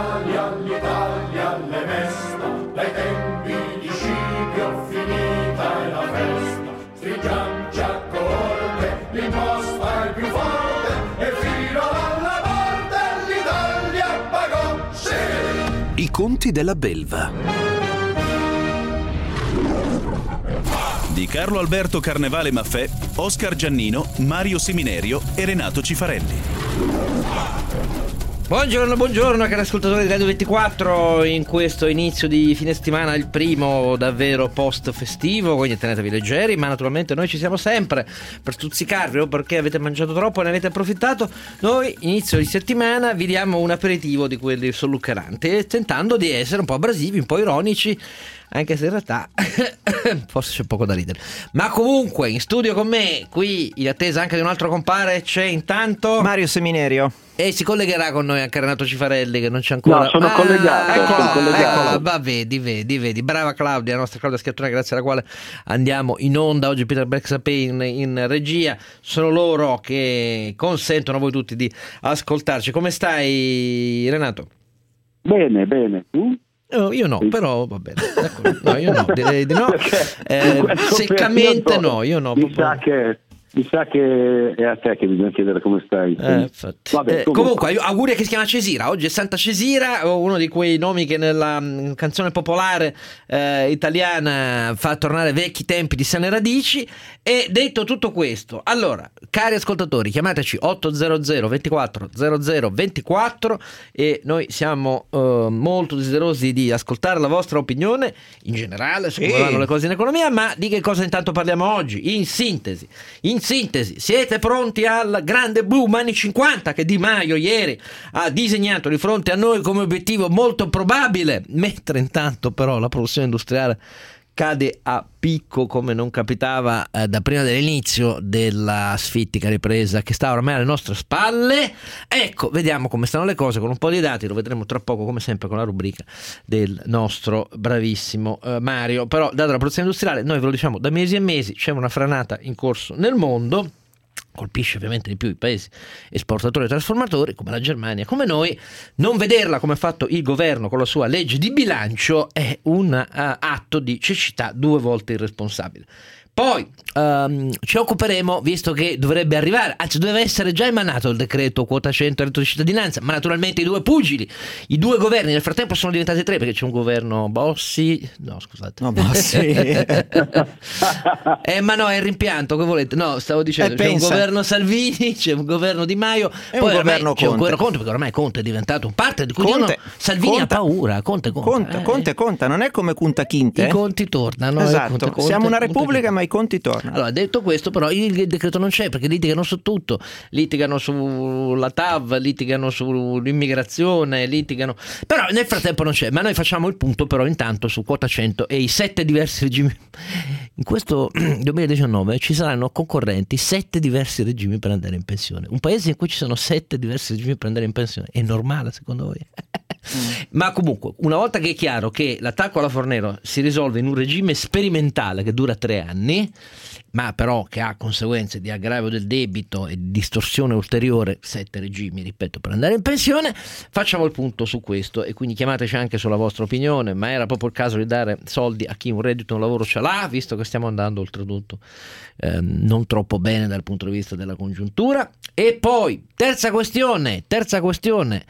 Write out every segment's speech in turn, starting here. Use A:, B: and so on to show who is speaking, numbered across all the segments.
A: l'Italia, l'Italia alle mesta, dai tempi di Scipio finita è la festa. Stringiamoci a corte, l'imposta è più forte e fino alla morte l'Italia pagò, sì!
B: I conti della belva. Di Carlo Alberto Carnevale Maffè, Oscar Giannino, Mario Seminerio e Renato Cifarelli.
C: Buongiorno, buongiorno cari ascoltatori di Radio 24 in questo inizio di fine settimana, il primo davvero post festivo, quindi tenetevi leggeri, ma naturalmente noi ci siamo sempre per stuzzicarvi o perché avete mangiato troppo e ne avete approfittato. Noi inizio di settimana vi diamo un aperitivo di quelli solluccheranti, tentando di essere un po' abrasivi, un po' ironici anche se in realtà forse c'è poco da ridere. Ma comunque, in studio con me, qui in attesa anche di un altro compare, c'è intanto
D: Mario Seminerio.
C: E si collegherà con noi anche Renato Cifarelli che non c'è ancora.
E: No, sono
C: ah,
E: collegato.
C: Eccola,
E: sono collegato.
C: eccola, va, vedi, vedi, vedi. Brava Claudia, la nostra Claudia Schiattone, grazie alla quale andiamo in onda. Oggi Peter Bexapé in, in regia. Sono loro che consentono a voi tutti di ascoltarci. Come stai, Renato?
E: Bene, bene. Tu?
C: Oh, io no, però va bene. No, io no, direi di no. Eh, seccamente no, io no.
E: Mi sa, che, mi sa che è a te che bisogna chiedere come stai.
C: Eh.
E: Vabbè,
C: Eh, comunque, auguri a chi si chiama Cesira. Oggi è Santa Cesira, uno di quei nomi che nella mm, canzone popolare eh, italiana fa tornare vecchi tempi di sane radici. E detto tutto questo, allora, cari ascoltatori, chiamateci 800 24 00 24 e noi siamo eh, molto desiderosi di ascoltare la vostra opinione in generale su come
D: Sì.
C: vanno le cose in economia, ma di che cosa intanto parliamo oggi? In sintesi, in sintesi, siete pronti al grande boom anni 50 che Di Maio ieri ha disegnato di fronte a noi come obiettivo molto probabile, mentre intanto però la produzione industriale cade a picco come non capitava eh, da prima dell'inizio della sfittica ripresa che sta ormai alle nostre spalle. Ecco, vediamo come stanno le cose con un po' di dati, lo vedremo tra poco come sempre con la rubrica del nostro bravissimo eh, Mario. Però data la produzione industriale, noi ve lo diciamo da mesi e mesi, c'è una franata in corso nel mondo colpisce ovviamente di più i paesi esportatori e trasformatori come la Germania, come noi, non vederla come ha fatto il governo con la sua legge di bilancio è un eh, atto di cecità due volte irresponsabile. Poi ehm, ci occuperemo, visto che dovrebbe arrivare, anzi doveva essere già emanato il decreto quota 100 reddito di cittadinanza, ma naturalmente i due pugili, i due governi nel frattempo sono diventati tre perché c'è un governo Bossi, no scusate.
D: No, Bossi.
C: eh ma no, è il rimpianto, che volete? No, stavo dicendo,
D: Eh,
C: c'è un
D: pensa.
C: governo Salvini, c'è un governo Di Maio,
D: E
C: poi
D: un governo
C: c'è un
D: Conte.
C: governo Conte, perché ormai Conte è diventato un partner di cui
D: Conte.
C: dicono Salvini
D: Conta.
C: ha paura, Conte conta.
D: Conta,
C: eh.
D: conte, conta, non è come Kunta Kinte.
C: I conti tornano. eh,
D: Esatto,
C: Conte, Conte,
D: siamo una repubblica
C: Conte.
D: Ma i conti tornano.
C: Allora, detto questo, però, il decreto non c'è perché litigano su tutto. Litigano sulla TAV, litigano sull'immigrazione, litigano. Però nel frattempo non c'è. Ma noi facciamo il punto, però, intanto su quota 100 e i sette diversi regimi. In questo 2019 ci saranno concorrenti sette diversi regimi per andare in pensione. Un paese in cui ci sono sette diversi regimi per andare in pensione è normale, secondo voi? Ma comunque, una volta che è chiaro che l'attacco alla Fornero si risolve in un regime sperimentale che dura tre anni, ma però che ha conseguenze di aggravio del debito e di distorsione ulteriore, sette regimi, ripeto, per andare in pensione, facciamo il punto su questo. E quindi chiamateci anche sulla vostra opinione, ma era proprio il caso di dare soldi a chi un reddito, un lavoro ce l'ha, visto che stiamo andando oltretutto ehm, non troppo bene dal punto di vista della congiuntura. E poi, terza questione, terza questione,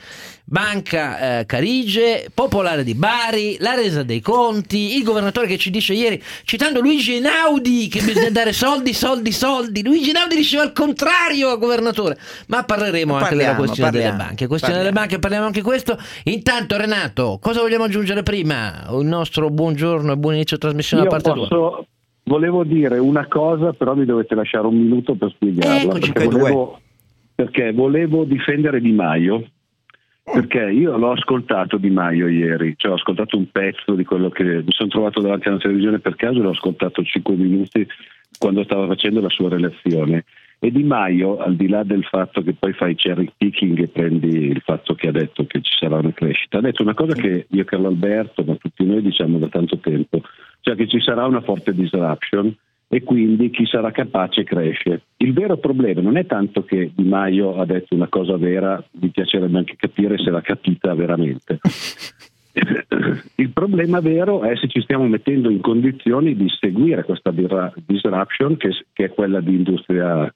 C: Banca eh, Carige, Popolare di Bari, la resa dei conti, il governatore che ci dice ieri, citando Luigi Einaudi, che bisogna dare soldi, soldi, soldi. Luigi Einaudi diceva il contrario, governatore. Ma parleremo anche della
D: Parliamo,
C: questione delle
D: parliamo,
C: banche. Questione delle
D: parliamo.
C: banche, parliamo anche questo. Intanto, Renato, cosa vogliamo aggiungere prima? Il nostro buongiorno e buon inizio trasmissione
E: Io
C: da parte tua.
E: posso, volevo dire una cosa, però mi dovete lasciare un minuto per spiegarla.
C: Eccoci
E: perché, volevo, perché volevo difendere Di Maio. Perché io l'ho ascoltato Di Maio ieri, cioè ho ascoltato un pezzo di quello che mi sono trovato davanti alla televisione per caso e l'ho ascoltato 5 minuti quando stava facendo la sua relazione. E Di Maio, al di là del fatto che poi fai cherry picking e prendi il fatto che ha detto che ci sarà una crescita, ha detto una cosa che io Carlo Alberto, ma tutti noi diciamo da tanto tempo, cioè che ci sarà una forte disruption e quindi chi sarà capace cresce. Il vero problema non è tanto che Di Maio ha detto una cosa vera, mi piacerebbe anche capire se l'ha capita veramente. Il problema vero è se ci stiamo mettendo in condizioni di seguire questa disruption che, che è quella di industria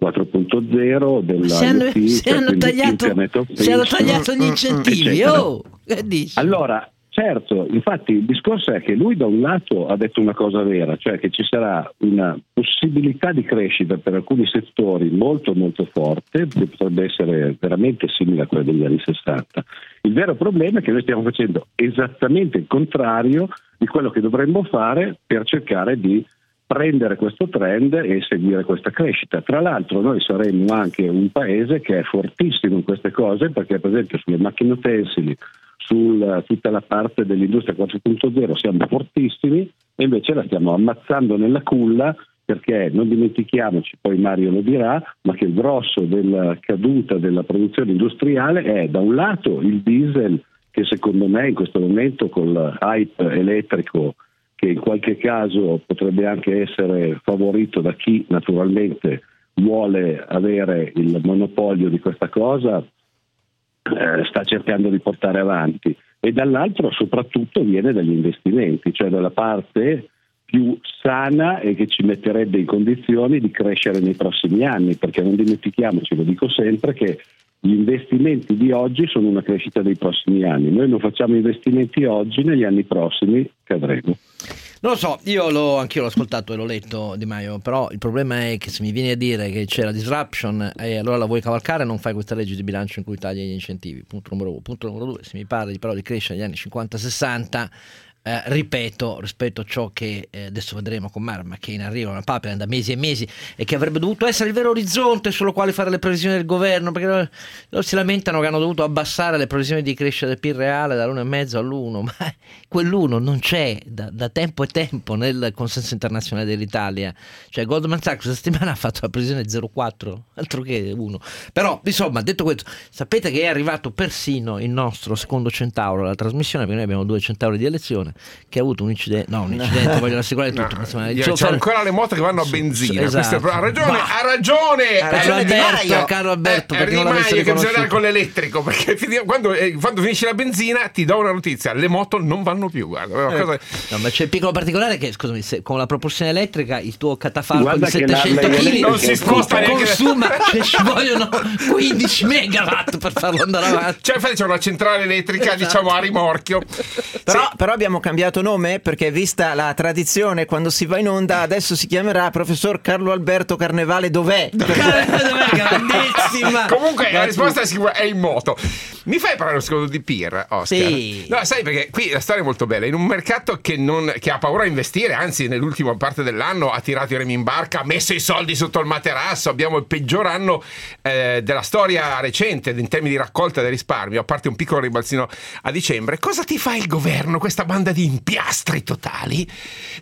E: 4.0 della
C: Si hanno, si
E: cioè
C: hanno
E: quindi
C: tagliato, si hanno tagliato gli incentivi.
E: eccetera.
C: Oh, che dici?
E: Allora, certo, infatti il discorso è che lui da un lato ha detto una cosa vera, cioè che ci sarà una possibilità di crescita per alcuni settori molto molto forte, che potrebbe essere veramente simile a quella degli anni 60. Il vero problema è che noi stiamo facendo esattamente il contrario di quello che dovremmo fare per cercare di prendere questo trend e seguire questa crescita. Tra l'altro noi saremmo anche un paese che è fortissimo in queste cose perché per esempio sulle macchine utensili, su tutta la parte dell'industria 4.0 siamo fortissimi e invece la stiamo ammazzando nella culla perché non dimentichiamoci, poi Mario lo dirà, ma che il grosso della caduta della produzione industriale è da un lato il diesel che secondo me in questo momento col hype elettrico che in qualche caso potrebbe anche essere favorito da chi naturalmente vuole avere il monopolio di questa cosa, eh, sta cercando di portare avanti e dall'altro soprattutto viene dagli investimenti, cioè dalla parte più sana e che ci metterebbe in condizioni di crescere nei prossimi anni, perché non dimentichiamoci, lo dico sempre, che gli investimenti di oggi sono una crescita dei prossimi anni. Noi non facciamo investimenti oggi, negli anni prossimi cadremo.
C: Non lo so, io l'ho, anch'io l'ho ascoltato e l'ho letto Di Maio, però il problema è che se mi vieni a dire che c'è la disruption e allora la vuoi cavalcare non fai questa legge di bilancio in cui tagli gli incentivi, punto numero uno. Punto numero due, se mi parli però di crescere negli anni 50-60, eh, ripeto, rispetto a ciò che eh, adesso vedremo con Marma, che in arrivo una papera da mesi e mesi e che avrebbe dovuto essere il vero orizzonte sullo quale fare le previsioni del governo, perché loro, loro si lamentano che hanno dovuto abbassare le previsioni di crescita del PIL reale dall'1,5 all'1, ma quell'1 non c'è da, da, tempo e tempo nel consenso internazionale dell'Italia. Cioè Goldman Sachs questa settimana ha fatto la previsione 0,4, altro che 1. Però, insomma, detto questo, sapete che è arrivato persino il nostro secondo centauro alla trasmissione, perché noi abbiamo due centauri di elezione che ha avuto un incidente, no, un incidente, voglio assicurare tutto.
F: No,
C: insomma,
F: c'ho ancora le moto che vanno a benzina.
C: Esatto.
F: Questo è- ha ragione, ha ragione.
D: Ha
C: Carlo
D: ragione
C: Alberto,
D: Maio.
C: Carlo Alberto,
F: Eh,
C: perché non
F: Di
C: l'avesse
F: Maio che bisogna andare con l'elettrico perché quando, eh, quando finisci la benzina ti do una notizia le moto non vanno più guarda
C: Eh.
F: cosa-
C: No, ma c'è il piccolo particolare che, scusami, se con la propulsione elettrica il tuo catafalco
E: Guarda
C: di
E: che
C: 700
E: l'Harley
C: kg
F: Non si sposta neanche-
C: consuma, cioè ci vogliono 15 megawatt per farlo andare avanti.
F: cioè infatti c'è una centrale elettrica
C: Esatto.
F: diciamo a rimorchio
D: Però,
F: Sì.
D: però abbiamo cambiato nome perché vista la tradizione quando si va in onda adesso si chiamerà professor Carlo Alberto Carnevale dov'è?
C: Dov'è? Grandissima.
F: Comunque la risposta è sicura, è in moto. Mi fai parlare un secondo di PIR, Oscar?
C: Sì.
F: No, sai perché qui la storia è molto bella. In un mercato che, non- che ha paura a investire, anzi nell'ultima parte dell'anno ha tirato i remi in barca, ha messo i soldi sotto il materasso, abbiamo il peggior anno eh, della storia recente in termini di raccolta del risparmio, a parte un piccolo ribalzino a dicembre. Cosa ti fa il governo, questa banda di impiastri totali?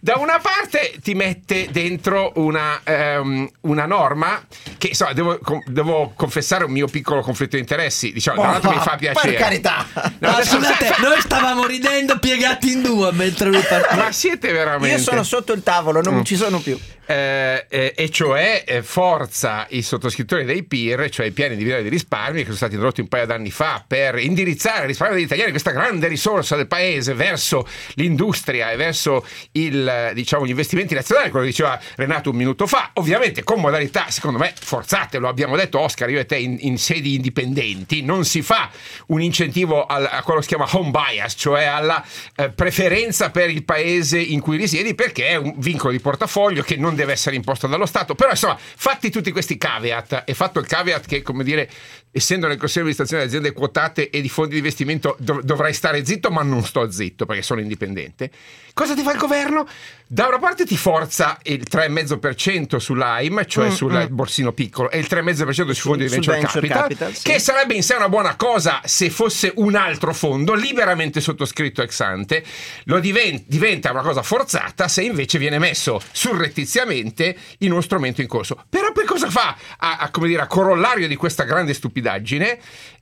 F: Da una parte ti mette dentro una, ehm, una norma che insomma, devo, com- devo confessare un mio piccolo conflitto di interessi. Diciamo, da un lato mi fa piacere.
D: Per carità.
F: No,
C: Ma
F: adesso-
C: scusate, noi stavamo ridendo piegati in due mentre lui partiva.
F: Ma siete veramente.
D: Io sono sotto il tavolo,
C: Mm.
D: non ci sono più.
F: Eh, eh, e cioè eh, forza i sottoscrittori dei PIR, cioè i piani individuali di risparmio che sono stati introdotti un paio d'anni fa per indirizzare il risparmio degli italiani, questa grande risorsa del paese, verso l'industria e verso il, diciamo, gli investimenti nazionali, quello che diceva Renato un minuto fa, ovviamente con modalità secondo me forzate, lo abbiamo detto Oscar, io e te in, in sedi indipendenti, non si fa un incentivo al- a quello che si chiama home bias, cioè alla eh, preferenza per il paese in cui risiedi perché è un vincolo di portafoglio che non deve essere imposto dallo Stato. Però insomma, fatti tutti questi caveat e fatto il caveat che, come dire, essendo nel consiglio di amministrazione di aziende quotate e di fondi di investimento dov- dovrai stare zitto, ma non sto zitto perché sono indipendente. Cosa ti fa il governo? Da una parte ti forza il 3,5% sull'AIM, cioè sul borsino piccolo, e il 3,5% sui fondi di venture,
D: venture
F: capital,
D: capital, sì.
F: che sarebbe in sé una buona cosa se fosse un altro fondo liberamente sottoscritto ex ante, lo diven- diventa una cosa forzata se invece viene messo surrettiziamente in uno strumento in corso. Però poi cosa fa a, a, come dire, a corollario di questa grande stupidaggine?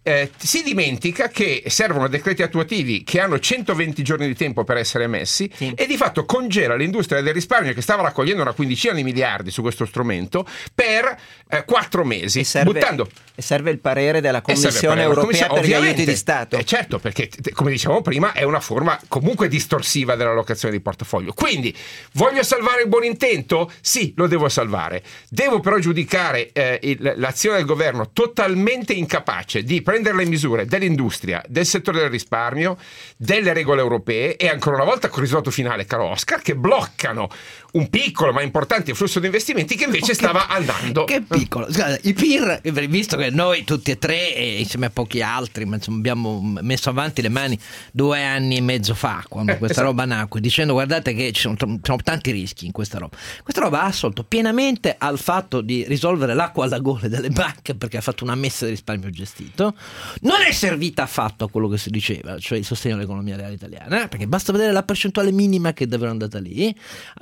F: eh, si dimentica che servono decreti attuativi che hanno 120 giorni di tempo per essere emessi
D: Sì.
F: e di fatto congela l'industria del risparmio che stava raccogliendo una quindicina di miliardi su questo strumento per eh, quattro mesi,
D: E serve,
F: buttando
D: e serve il parere della Commissione europea
F: Commissione-
D: per gli aiuti di Stato.
F: Eh, certo, perché come dicevamo prima è una forma comunque distorsiva dell'allocazione di portafoglio. Quindi voglio salvare il buon intento? Sì, lo devo salvare. Devo però giudicare eh, il- l'azione del governo totalmente incapace di prendere le misure dell'industria, del settore del risparmio, delle regole europee e ancora una volta con il risultato finale, caro Oscar, che bloccano un piccolo ma importante flusso di investimenti che invece stava andando.
C: Che piccolo. Guarda, i PIR, visto che noi tutti e tre, e insieme a pochi altri, ma insomma, abbiamo messo avanti le mani due anni e mezzo fa, quando
F: Eh,
C: questa
F: esatto.
C: roba nacque, dicendo guardate che ci sono, ci sono tanti rischi in questa roba. Questa roba ha assolto pienamente al fatto di risolvere l'acqua alla gola delle banche perché ha fatto una messa di risparmio gestito. Non è servita affatto a quello che si diceva, cioè il sostegno all'economia reale italiana, perché basta vedere la percentuale minima che davvero è andata lì.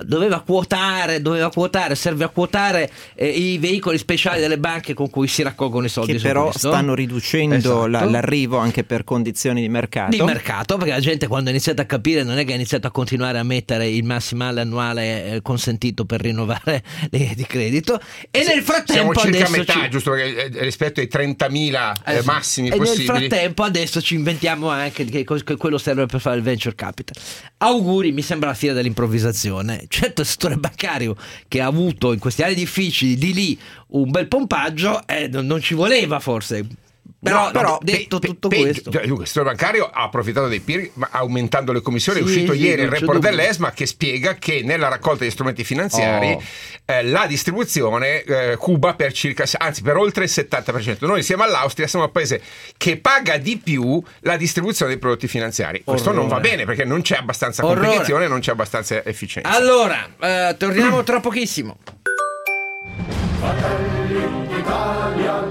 C: Doveva quotare, doveva quotare, serve a quotare eh, i veicoli speciali delle banche con cui si raccolgono i soldi.
D: che però
C: questo.
D: stanno riducendo
C: Esatto.
D: la- l'arrivo anche per condizioni di mercato.
C: di mercato perché la gente quando ha iniziato a capire non è che ha iniziato a continuare a mettere il massimale annuale eh, consentito per rinnovare le linee di credito e nel
F: Siamo
C: frattempo
F: circa a metà,
C: ci-
F: giusto perché, eh, rispetto ai 30.000 eh,
C: Eh sì.
F: massimi
C: e
F: possibili.
C: nel frattempo adesso ci inventiamo anche che quello serve per fare il venture capital auguri mi sembra la fine dell'improvvisazione certo settore bancario che ha avuto in questi anni difficili di lì un bel pompaggio eh, non ci voleva forse però,
F: No, però,
C: detto
F: pe-
C: tutto
F: pe-
C: questo.
F: Dunque, il settore bancario ha approfittato dei PIR ma aumentando le commissioni. è
C: Sì,
F: uscito
C: sì,
F: ieri il report
C: dubbio.
F: dell'ESMA che spiega che nella raccolta di strumenti finanziari
C: Oh.
F: eh, la distribuzione eh, cuba per circa, anzi per oltre il 70%. Noi insieme all'Austria siamo il paese che paga di più la distribuzione dei prodotti finanziari. Questo non va bene perché non c'è abbastanza
C: Orrore.
F: competizione, non c'è abbastanza efficienza.
C: allora eh, torniamo tra pochissimo
A: Fratelli d'Italia,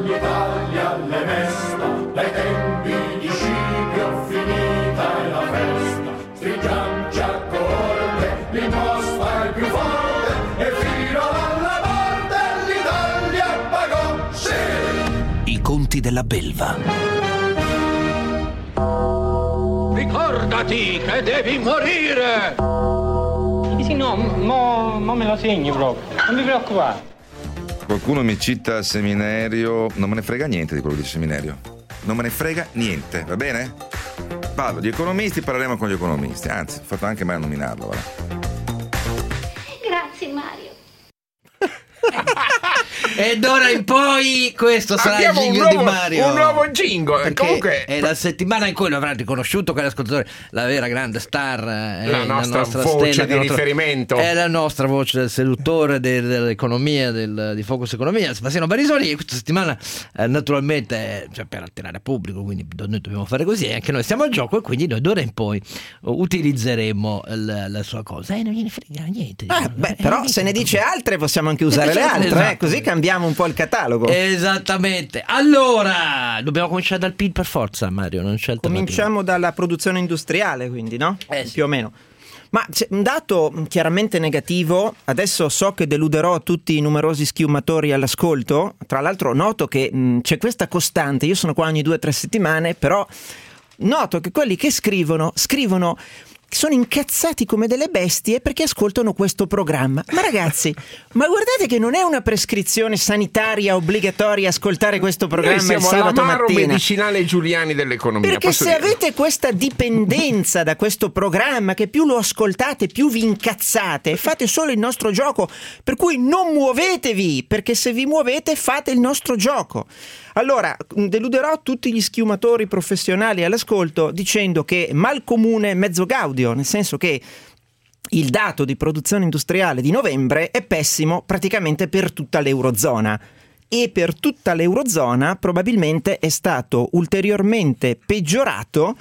A: sì!
B: I conti della belva.
G: Ricordati che devi morire!
H: Sì, sì, no, mo, mo me lo segni proprio. Non mi preoccupare.
I: Qualcuno mi cita seminario, non me ne frega niente di quello di seminario. Non me ne frega niente, va bene? Parlo di economisti, parleremo con gli economisti. Anzi, ho fatto anche mai a nominarlo, va.
J: Grazie Mario.
C: E d'ora in poi questo sarà
F: Abbiamo
C: il jingle
F: nuovo,
C: di Mario.
F: un nuovo jingle.
C: Perché
F: Comunque,
C: è la settimana in cui lo avrà riconosciuto che l'ascoltatore, la vera grande star, eh,
F: La nostra voce
C: stella
F: di
C: tro-
F: riferimento.
C: È la nostra voce del seduttore del- dell'economia, del- di Focus Economia, Sebastiano Barisoni. E questa settimana, eh, naturalmente, eh, cioè, per attirare pubblico, quindi noi dobbiamo fare così. E anche noi siamo al gioco, e quindi noi d'ora in poi uh, utilizzeremo la, la sua cosa. Eh, non gliene frega niente.
D: Ah, beh, però se ne dice altre possiamo anche usare le
C: Esatto.
D: altre, eh, così cambiamo un po' il catalogo.
C: Esattamente. Allora, dobbiamo cominciare dal PIL per forza, Mario. Non c'è.
D: Cominciamo dalla produzione industriale, quindi, no?
C: Eh, sì.
D: Più o meno. Ma c'è un dato chiaramente negativo, adesso so che deluderò tutti i numerosi schiumatori all'ascolto, tra l'altro noto che mh, c'è questa costante, io sono qua ogni due o tre settimane, però noto che quelli che scrivono, scrivono sono incazzati come delle bestie perché ascoltano questo programma. Ma ragazzi, ma guardate che non è una prescrizione sanitaria obbligatoria ascoltare questo
F: noi
D: programma il
F: siamo
D: sabato
F: l'amaro
D: mattina.
F: medicinale Giuliani dell'economia.
D: Perché se
F: dirlo.
D: avete questa dipendenza da questo programma, che più lo ascoltate, più vi incazzate, fate solo il nostro gioco. Per cui non muovetevi, perché se vi muovete fate il nostro gioco. Allora, mh, deluderò tutti gli schiumatori professionali all'ascolto dicendo che mal comune mezzo gaudio, nel senso che il dato di produzione industriale di novembre è pessimo praticamente per tutta l'Eurozona. E per tutta l'Eurozona probabilmente è stato ulteriormente peggiorato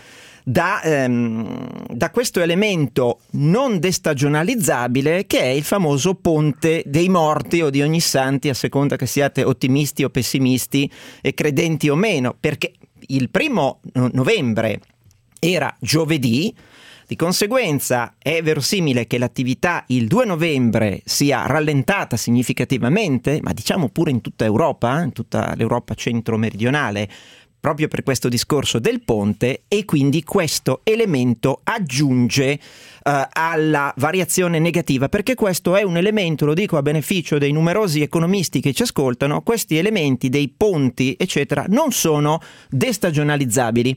D: da, ehm, da questo elemento non destagionalizzabile che è il famoso ponte dei morti o di ogni santi a seconda che siate ottimisti o pessimisti e credenti o meno, perché il primo no- novembre era giovedì, di conseguenza è verosimile che l'attività il 2 novembre sia rallentata significativamente, ma diciamo pure in tutta Europa, in tutta l'Europa centro-meridionale, proprio per questo discorso del ponte e quindi questo elemento aggiunge eh, alla variazione negativa perché questo è un elemento, lo dico a beneficio dei numerosi economisti che ci ascoltano, questi elementi dei ponti eccetera non sono destagionalizzabili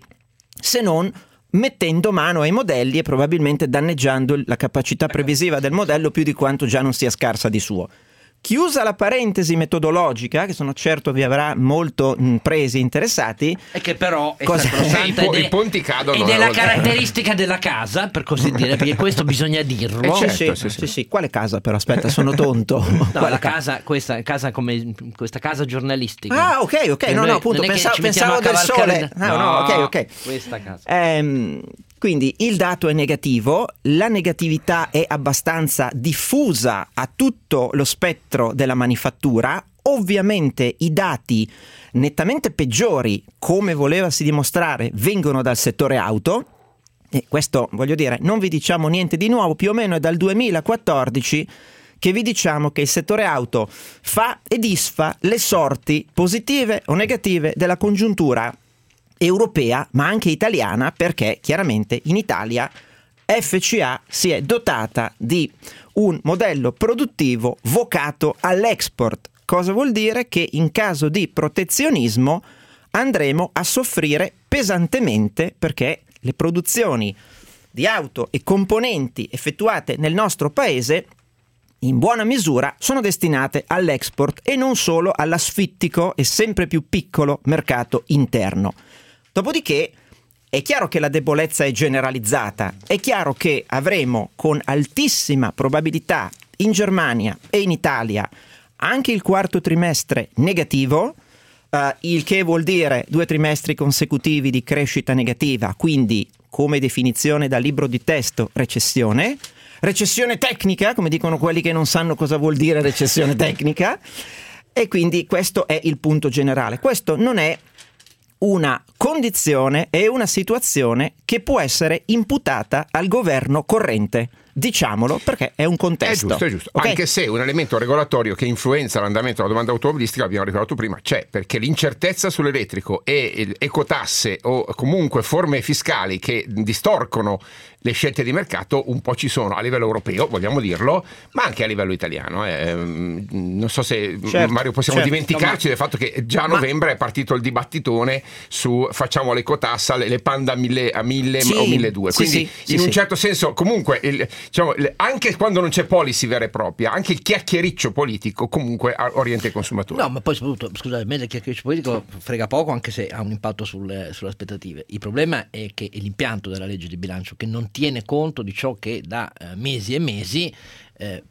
D: se non mettendo mano ai modelli e probabilmente danneggiando la capacità previsiva del modello più di quanto già non sia scarsa di suo. Chiusa la parentesi metodologica, che sono certo vi avrà molto mh, presi interessati.
C: E che però è
D: Cosa-
C: sacrosanta
F: I po-
C: ed è-
F: i ponti cadono,
C: Ed è la caratteristica della casa, per così dire, perché questo bisogna dirlo.
F: Eh,
D: Sì,
F: certo,
D: sì,
F: sì,
D: sì, sì. Quale casa però? Aspetta, sono tonto.
C: No,
D: Quale
C: la
D: ca-
C: casa, questa casa come questa casa giornalistica.
D: Ah, ok, ok. No, no, appunto, pensavo, pensavo del sole. Ah, no, ok, ok.
C: Questa casa.
D: Ehm, quindi il dato è negativo, la negatività è abbastanza diffusa a tutto lo spettro della manifattura. Ovviamente i dati nettamente peggiori, come volevasi dimostrare, vengono dal settore auto. E questo voglio dire, non vi diciamo niente di nuovo, più o meno è dal 2014 che vi diciamo che il settore auto fa e disfa le sorti positive o negative della congiuntura europea, ma anche italiana, perché chiaramente in Italia FCA si è dotata di un modello produttivo vocato all'export. Cosa vuol dire? Che in caso di protezionismo andremo a soffrire pesantemente perché le produzioni di auto e componenti effettuate nel nostro paese in buona misura sono destinate all'export e non solo all'asfittico e sempre più piccolo mercato interno. Dopodiché è chiaro che la debolezza è generalizzata, è chiaro che avremo con altissima probabilità in Germania e in Italia anche il quarto trimestre negativo, eh, il che vuol dire due trimestri consecutivi di crescita negativa, quindi come definizione da libro di testo recessione, recessione tecnica, come dicono quelli che non sanno cosa vuol dire recessione tecnica, e quindi questo è il punto generale. Questo non è una condizione e una situazione che può essere imputata al governo corrente. Diciamolo perché è un
F: È
D: contesto.
F: giusto, è giusto.
D: Ok?
F: Anche se un elemento regolatorio che influenza l'andamento della domanda automobilistica, l'abbiamo ricordato prima, c'è perché l'incertezza sull'elettrico e ecotasse o comunque forme fiscali che distorcono le scelte di mercato un po' ci sono a livello europeo, vogliamo dirlo, ma anche a livello italiano. eh. Ehm, Non so se
D: Certo,
F: Mario possiamo
D: certo.
F: dimenticarci del fatto che già a
D: Ma-
F: novembre è partito il dibattitone su facciamo l'ecotassa, le, le panda a 1000 a 1000
D: Sì,
F: o 1200.
D: sì,
F: Quindi
D: sì, sì,
F: in un certo senso comunque il- diciamo, anche quando non c'è policy vera e propria, anche il chiacchiericcio politico comunque orienta i consumatori.
C: No, ma poi soprattutto, scusate, mentre il chiacchiericcio politico frega poco anche se ha un impatto sulle, sulle aspettative. Il problema è che è l'impianto della legge di bilancio che non tiene conto di ciò che da eh, mesi e mesi eh,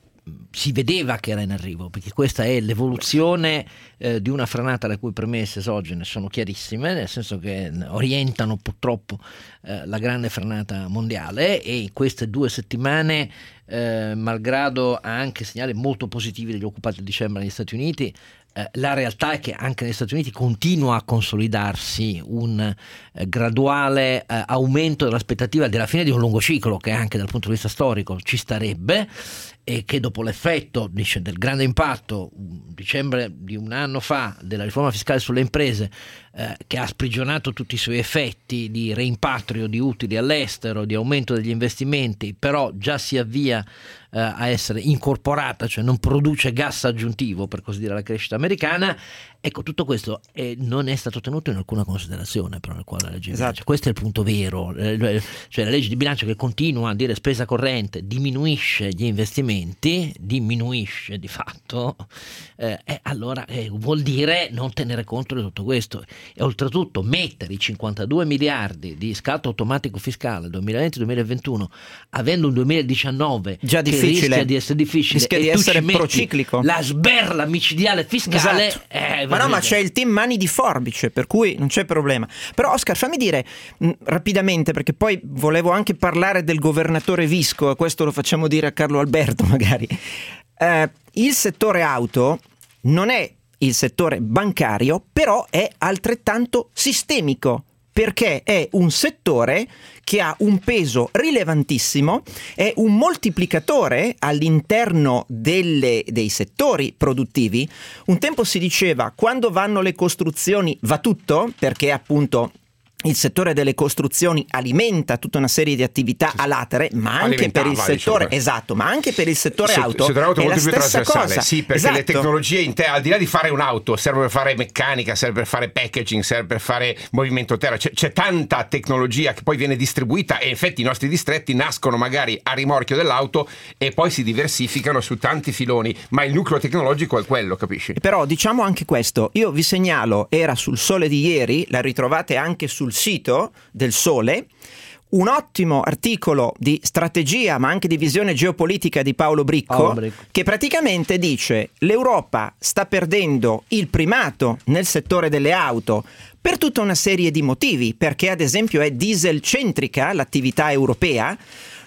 C: si vedeva che era in arrivo, perché questa è l'evoluzione eh, di una franata le cui premesse esogene sono chiarissime, nel senso che orientano purtroppo eh, la grande franata mondiale e in queste due settimane, eh, malgrado anche segnali molto positivi degli occupati a dicembre negli Stati Uniti, eh, la realtà è che anche negli Stati Uniti continua a consolidarsi un eh, graduale eh, aumento dell'aspettativa della fine di un lungo ciclo che anche dal punto di vista storico ci starebbe e che dopo l'effetto dice, del grande impatto dicembre di un anno fa della riforma fiscale sulle imprese eh, che ha sprigionato tutti i suoi effetti di reimpatrio di utili all'estero, di aumento degli investimenti, però già si avvia eh, a essere incorporata, cioè non produce gas aggiuntivo per così dire alla crescita americana. Ecco, tutto questo eh, non è stato tenuto in alcuna considerazione però nel quadro della legge di
D: Esatto.
C: bilancio. Questo è il punto vero, eh, cioè la legge di bilancio che continua a dire spesa corrente diminuisce gli investimenti, diminuisce di fatto, eh, allora eh, vuol dire non tenere conto di tutto questo e oltretutto mettere i 52 miliardi di scatto automatico fiscale 2020-2021 avendo un 2019
D: Già
C: che
D: difficile.
C: rischia di essere difficile
D: Rischia di essere prociclico.
C: la sberla micidiale fiscale
D: Esatto. Ma no, ma c'è il team mani di forbice, per cui non c'è problema. Però, Oscar, fammi dire mh, rapidamente, perché poi volevo anche parlare del governatore Visco, e questo lo facciamo dire a Carlo Alberto, magari. Eh, il settore auto non è il settore bancario, però è altrettanto sistemico. perché è un settore che ha un peso rilevantissimo, è un moltiplicatore all'interno delle- dei settori produttivi. Un tempo si diceva quando vanno le costruzioni va tutto, perché appunto il settore delle costruzioni alimenta tutta una serie di attività a latere, ma anche per il
F: Alimentava,
D: settore,
F: diciamo.
D: esatto, ma anche per il settore auto,
F: settore auto
D: è
F: molto più trasversale,
D: cosa.
F: sì, perché le
D: Esatto.
F: tecnologie in te, al di là di fare un'auto, serve per fare meccanica, serve per fare packaging, serve per fare movimento terra, c'è, c'è tanta tecnologia che poi viene distribuita e infatti i nostri distretti nascono magari a rimorchio dell'auto e poi si diversificano su tanti filoni, ma il nucleo tecnologico è quello, capisci?
D: Però diciamo anche questo, io vi segnalo, era sul Sole di ieri, la ritrovate anche sul sito del Sole, un ottimo articolo di strategia ma anche di visione geopolitica di Paolo Bricco,
C: Paolo Bricco.
D: che praticamente dice l'Europa sta perdendo il primato nel settore delle auto per tutta una serie di motivi, perché ad esempio è diesel centrica l'attività europea.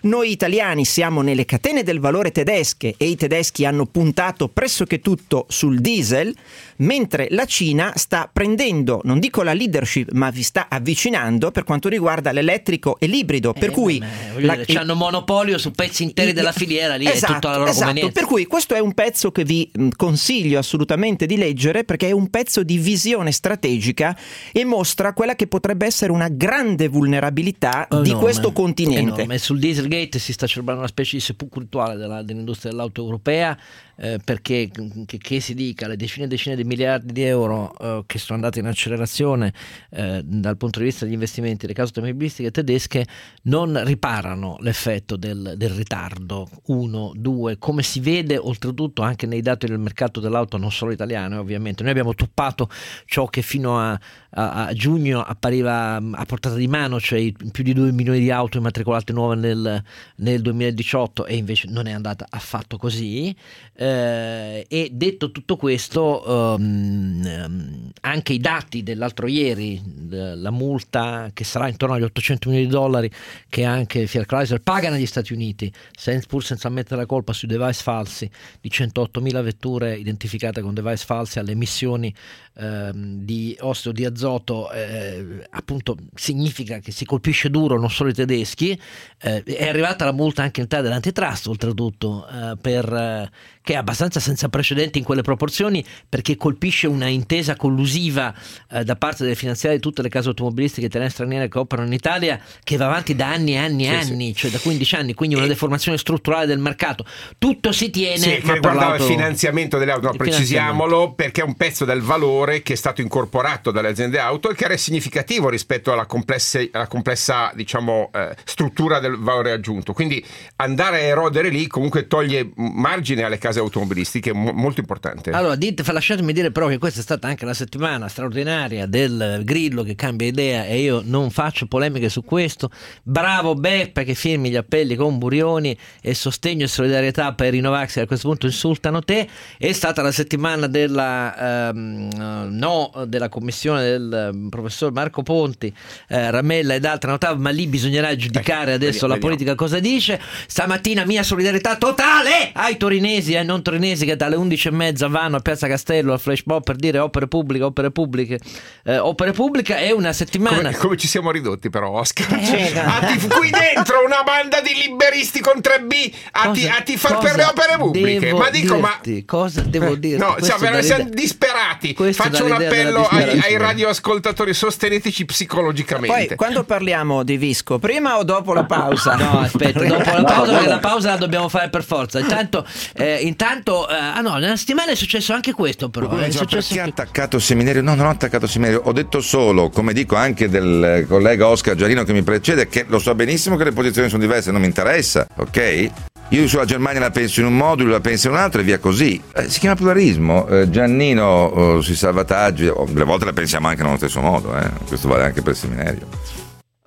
D: Noi italiani siamo nelle catene del valore tedesche e i tedeschi hanno puntato pressoché tutto sul diesel, mentre la Cina sta prendendo, non dico la leadership, ma vi sta avvicinando per quanto riguarda l'elettrico e l'ibrido. per
C: Eh,
D: cui
C: vabbè, voglio
D: la-
C: dire, c'hanno monopolio su pezzi interi della filiera, lì è
D: Esatto,
C: tutta la loro
D: esatto.
C: convenienza.
D: Per cui questo è un pezzo che vi consiglio assolutamente di leggere perché è un pezzo di visione strategica e mostra quella che potrebbe essere una grande vulnerabilità di
C: Enorme,
D: questo continente.
C: enorme. Sul Dieselgate si sta celebrando una specie di sepolcro della- dell'industria dell'auto europea eh, perché che, che si dica le decine e decine di miliardi di euro eh, che sono andati in accelerazione eh, dal punto di vista degli investimenti delle case automobilistiche tedesche non riparano l'effetto del, del ritardo. Uno, due, come si vede oltretutto anche nei dati del mercato dell'auto non solo italiano ovviamente. Noi abbiamo toppato ciò che fino a, a- a giugno appariva mm, a portata di mano, cioè più di 2 milioni di auto immatricolate nuove nel, nel 2018 e invece non è andata affatto così. Eh, e detto tutto questo, ehm, ehm, anche i dati dell'altro ieri, la multa che sarà intorno agli 800 milioni di dollari che anche Fiat Chrysler paga negli Stati Uniti, sen- pur senza mettere la colpa sui device falsi, di 108.000 vetture identificate con device falsi alle emissioni ehm, di ossido di azoto, eh, appunto significa che si colpisce duro non solo i tedeschi, eh, è arrivata la multa anche in Italia dell'antitrust oltretutto, eh, per, eh, che è abbastanza senza precedenti in quelle proporzioni perché colpisce una intesa collusiva eh, da parte delle finanziarie di tutte le case automobilistiche italiane e straniere che operano in Italia che va avanti da anni e anni e
F: Sì, sì.
C: anni, cioè da 15 anni, quindi una deformazione strutturale del mercato. Tutto si tiene,
F: Sì, che riguardava il finanziamento delle auto, no, precisiamolo perché è un pezzo del valore che è stato incorporato dalle aziende auto e che era significativo rispetto alla complessa, alla complessa, diciamo, eh, struttura del valore aggiunto. Quindi andare a erodere lì comunque toglie margine alle case automobilistiche, mo- molto importante.
C: Allora, dite, lasciatemi dire però che questa è stata anche la settimana straordinaria del Grillo che cambia idea e io non faccio polemiche su questo. Bravo Beppe che firmi gli appelli con Burioni e sostegno e solidarietà per i Novax che a questo punto insultano te. È stata la settimana della, ehm, eh, no, della commissione del ehm, professor Marco Ponti, eh, Ramella ed altre notav, ma lì bisognerà giudicare adesso
F: vediamo,
C: la politica cosa dice. Stamattina mia solidarietà totale ai torinesi e ai non torinesi che dalle 11 e mezza vanno a Piazza Castello al flash mob per dire opere pubbliche, opere pubbliche. Eh, opere pubbliche è una settimana.
F: Come, come ci siamo ridotti però Oscar
C: Eh,
F: a tif- qui dentro una banda di liberisti con 3B a, ti, a tifar per le
C: cosa
F: opere pubbliche ma dico ma
C: dirti? cosa devo dire?
F: No, cioè, siamo disperati. Faccio un appello ai, ai radioascoltatori, sosteneteci psicologicamente.
D: Poi quando parliamo di Visco, prima o dopo la pausa?
C: No, aspetta, dopo la pausa, perché la pausa la dobbiamo fare per forza. Intanto, eh, intanto eh, ah no, nella settimana è successo anche questo, però.
I: Qualcuno
C: È successo
I: perché ha attaccato Seminario? No, non ho attaccato Seminario, ho detto solo, come dico anche del collega Oscar Giarino che mi precede, che lo so benissimo che le posizioni sono diverse, non mi interessa, ok? Io sulla Germania la penso in un modo, lui la pensa in un altro e via così. Eh, si chiama pluralismo. Eh, Giannino oh, sui salvataggi, oh, delle volte la pensiamo anche nello stesso modo, eh. questo vale anche per il Seminario.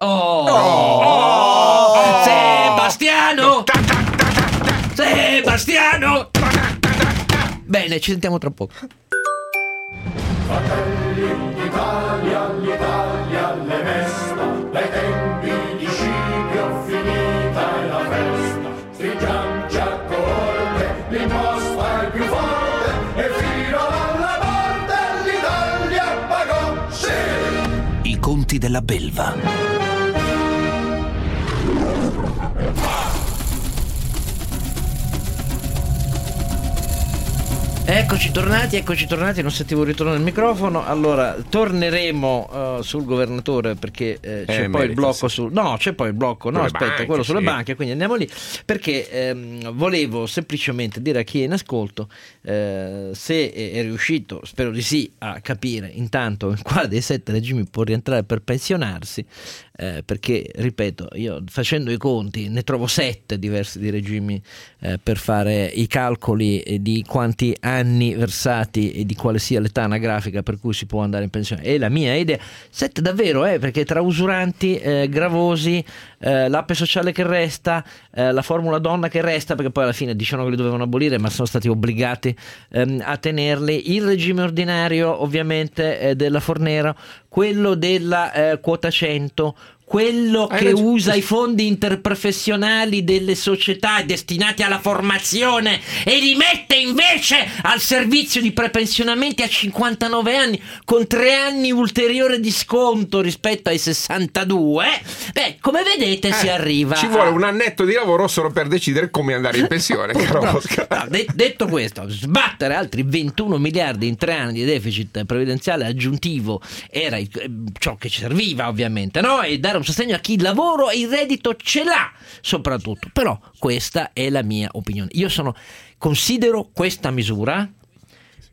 C: Oh, Sebastiano! Sebastiano! Bene, ci sentiamo tra poco.
A: Fratelli d'Italia, l'Italia le mesta,
J: conti
B: della belva.
C: Eccoci tornati, eccoci tornati, non sentivo il ritorno del microfono. Allora, torneremo uh, sul governatore perché eh, c'è
F: Eh,
C: poi il blocco sul No, c'è poi il blocco, no,
F: Sulle
C: aspetta,
F: banche,
C: quello sulle
F: sì.
C: banche, quindi andiamo lì perché ehm, volevo semplicemente dire a chi è in ascolto eh, se è, riuscito, spero di sì, a capire intanto in quale dei sette regimi può rientrare per pensionarsi. eh, perché, ripeto, io facendo i conti ne trovo sette diversi di regimi eh, per fare i calcoli di quanti anni versati e di quale sia l'età anagrafica per cui si può andare in pensione. E la mia idea, sette davvero, eh, perché tra usuranti, eh, gravosi, eh, l'ape sociale che resta, eh, la formula donna che resta, perché poi alla fine dicevano che li dovevano abolire, ma sono stati obbligati ehm, a tenerli, il regime ordinario ovviamente eh, della Fornero, quello della eh, quota 100, quello
F: Hai
C: che
F: ragione.
C: usa i fondi interprofessionali delle società destinati alla formazione e li mette invece al servizio di prepensionamenti a 59 anni con tre anni ulteriore di sconto rispetto ai 62 beh come vedete si
F: Eh,
C: arriva
F: Ci
C: a-
F: vuole un annetto di lavoro solo per decidere come andare in pensione. caro.
C: No, de- detto questo, sbattere altri 21 miliardi in tre anni di deficit previdenziale aggiuntivo era il- eh, ciò che ci serviva ovviamente, no? E dare un sostegno a chi il lavoro e il reddito ce l'ha soprattutto. Però questa è la mia opinione. Io sono, considero questa misura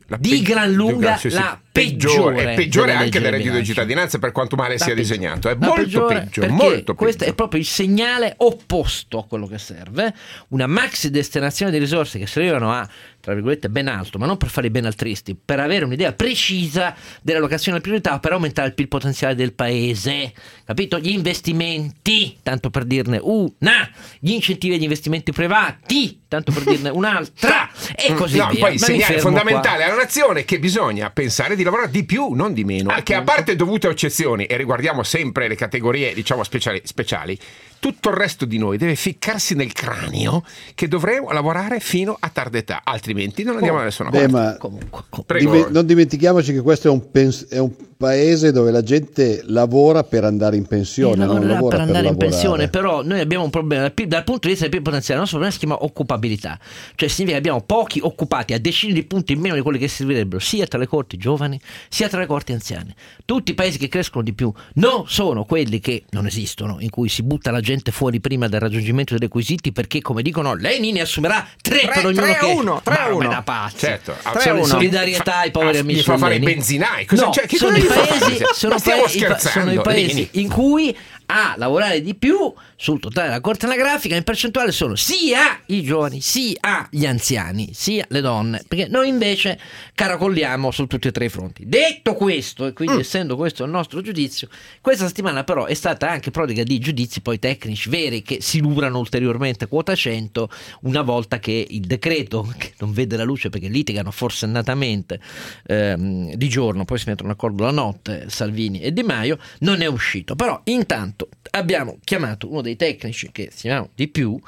F: La
C: di gran lunga
F: sì,
C: la peggiore
F: È peggiore anche del
C: di
F: reddito di cittadinanza per quanto male
C: La
F: sia
C: peggiore.
F: disegnato. È
C: La
F: molto
C: peggiore
F: peggio, molto
C: questo
F: peggio.
C: è proprio il segnale opposto a quello che serve. Una maxi destinazione di risorse che servivano a, tra virgolette, ben alto, ma non per fare i ben altristi, per avere un'idea precisa dell'allocazione delle priorità per aumentare il PIL potenziale del paese. Capito? Gli investimenti, tanto per dirne una, gli incentivi agli investimenti privati, tanto per dirne un'altra, e così
F: Mm, no,
C: via.
F: poi il segnale
C: fermo qua.
F: fondamentale alla nazione è che bisogna pensare di lavorare di più, non di meno. Che a parte dovute eccezioni, e riguardiamo sempre le categorie diciamo speciali, speciali, tutto il resto di noi deve ficcarsi nel cranio che dovremo lavorare fino a tarda età, altrimenti non andiamo da nessuna
J: Beh,
F: parte.
J: ma
C: Comunque,
J: dime- non dimentichiamoci che questo è un, pens- è un paese dove la gente lavora per andare in pensione, non
C: lavorerà
J: lavora
C: per andare in
J: lavorare.
C: pensione, però noi abbiamo un problema dal, punto di vista del PIL potenziale, il nostro problema si chiama occupabilità, cioè significa che abbiamo pochi occupati a decine di punti in meno di quelli che servirebbero sia tra le corti giovani sia tra le corti anziane. Tutti i paesi che crescono di più non sono quelli che non esistono, in cui si butta la gente fuori prima del raggiungimento dei requisiti perché come dicono Lenin ne assumerà tre,
D: Tre-
C: per ognuno
D: tre
C: che
D: uno, tre a
C: Ma
D: uno.
C: da pazzi.
F: Certo,
C: Solo
D: tre a uno.
C: solidarietà ai poveri
F: Ah,
C: amici
F: gli fa fare i benzinai. Cosa-
C: no,
F: cioè, che
C: sono
F: cosa
C: i? Paesi, sono, paesi- sono i paesi in cui a lavorare di più sul totale della corte anagrafica in percentuale sono sia i giovani, sia gli anziani, sia le donne, perché noi invece caracolliamo su tutti e tre i fronti. Detto questo, e quindi essendo questo il nostro giudizio, questa settimana però è stata anche prodiga di giudizi poi tecnici veri che si lurano ulteriormente quota 100 una volta che il decreto, che non vede la luce perché litigano forsennatamente ehm, di giorno, poi si mettono d'accordo la notte Salvini e Di Maio, non è uscito. Però intanto abbiamo chiamato uno dei tecnici che stiamo di più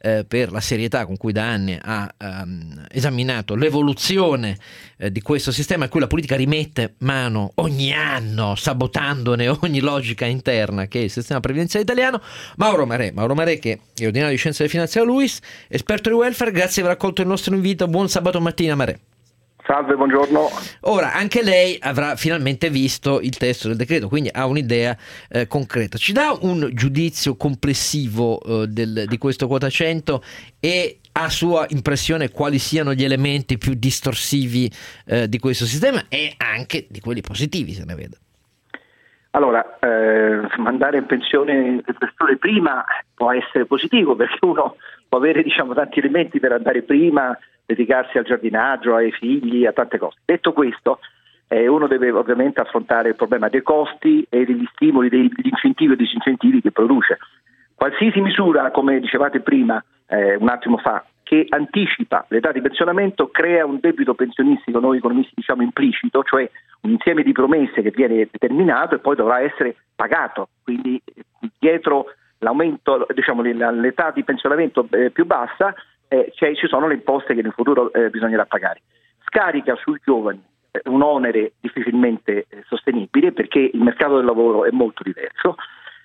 C: eh, per la serietà con cui da anni ha ehm, esaminato l'evoluzione eh, di questo sistema a cui la politica rimette mano ogni anno, sabotandone ogni logica interna che è il sistema previdenziale italiano, Mauro Marè. Mauro Marè che è ordinario di scienze delle finanze a Luis, esperto di welfare, grazie di aver accolto il nostro invito, buon sabato mattina Marè.
K: Salve, buongiorno.
C: Ora, anche lei avrà finalmente visto il testo del decreto, quindi ha un'idea eh, concreta. Ci dà un giudizio complessivo eh, del- di questo quota 100 e a sua impressione quali siano gli elementi più distorsivi eh, di questo sistema e anche di quelli positivi, se ne vede.
K: Allora, eh, mandare in pensione le persone prima può essere positivo perché uno può avere diciamo, tanti elementi per andare prima, dedicarsi al giardinaggio, ai figli, a tante cose. Detto questo, eh, uno deve ovviamente affrontare il problema dei costi e degli stimoli, degli incentivi e disincentivi che produce. Qualsiasi misura, come dicevate prima eh, un attimo fa, che anticipa l'età di pensionamento crea un debito pensionistico, noi economisti diciamo implicito, cioè un insieme di promesse che viene determinato e poi dovrà essere pagato. Quindi eh, dietro l'aumento, diciamo, l'età di pensionamento eh, più bassa eh, c'è- ci sono le imposte che nel futuro eh, bisognerà pagare. Scarica sui giovani eh, un onere difficilmente eh, sostenibile perché il mercato del lavoro è molto diverso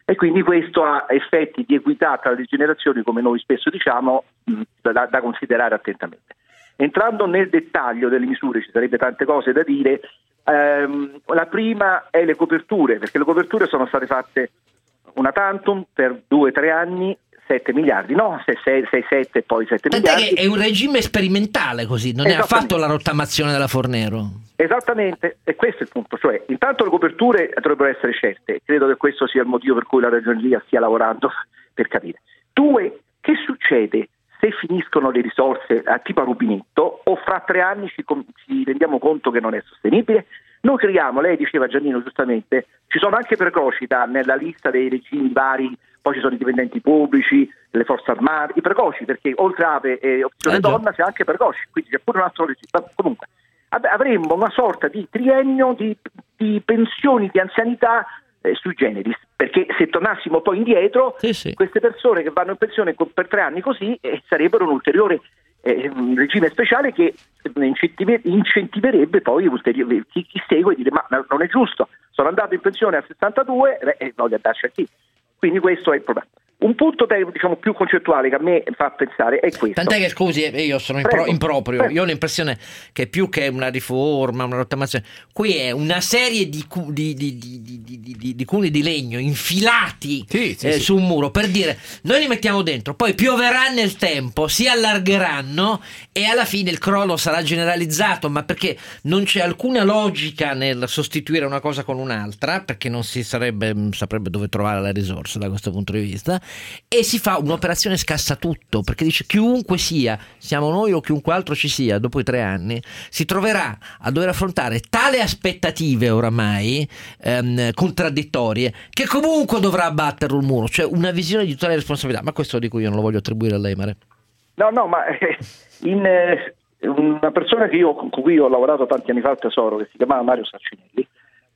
K: e quindi questo ha effetti di equità tra le generazioni, come noi spesso diciamo, mh, da, da considerare attentamente. Entrando nel dettaglio delle misure, ci sarebbe tante cose da dire. Ehm, la prima è le coperture, perché le coperture sono state fatte una tantum per due o tre anni 7 miliardi, no 6, 7 e poi 7
C: Tant'è
K: miliardi.
C: che è un regime sperimentale così, non è affatto la rottamazione della Fornero.
K: Esattamente, e questo è il punto, cioè intanto le coperture dovrebbero essere certe, credo che questo sia il motivo per cui la ragioneria stia lavorando per capire. Due, che succede se finiscono le risorse a tipo a rubinetto o fra tre anni ci, ci rendiamo conto che non è sostenibile? Noi creiamo, lei diceva Giannino giustamente, ci sono anche precocità nella lista dei regimi vari, poi ci sono i dipendenti pubblici, le forze armate, i precoci, perché oltre APE e opzione
C: Eh,
K: donna c'è anche precoci, quindi c'è pure un altro regime. Ma comunque, avremmo una sorta di triennio di, di pensioni di anzianità eh, sui generis, perché se tornassimo poi indietro, queste persone che vanno in pensione per tre anni così eh, sarebbero un ulteriore eh, un regime speciale che eh, incentive- incentiverebbe poi ulteriori- chi, chi segue e dire ma no, non è giusto, sono andato in pensione a 62 beh, e voglio andarci a chi. Quindi questo è il problema. Un punto diciamo, più concettuale che a me fa pensare è questo.
C: Tant'è che scusi, eh, io sono impro- improprio,
K: prego.
C: io ho l'impressione che più che una riforma, una rottamazione, qui è una serie di, cu- di, di, di, di, di- di- di cuni di legno infilati
F: sì,
C: eh,
F: sì.
C: su un muro per dire noi li mettiamo dentro, poi pioverà nel tempo, si allargheranno e alla fine il crollo sarà generalizzato, ma perché non c'è alcuna logica nel sostituire una cosa con un'altra, perché non si sarebbe, saprebbe dove trovare le risorse da questo punto di vista, e si fa un'operazione scassa tutto, perché dice chiunque sia, siamo noi o chiunque altro ci sia, dopo i tre anni, si troverà a dover affrontare tale aspettative oramai ehm, contraddittorie che comunque dovrà abbattere un muro, cioè una visione di totale responsabilità, ma questo dico io non lo voglio attribuire a lei, Mare.
K: No, no, ma eh, in, eh, una persona io, con cui ho lavorato tanti anni fa al Tesoro, che si chiamava Mario Saccinelli,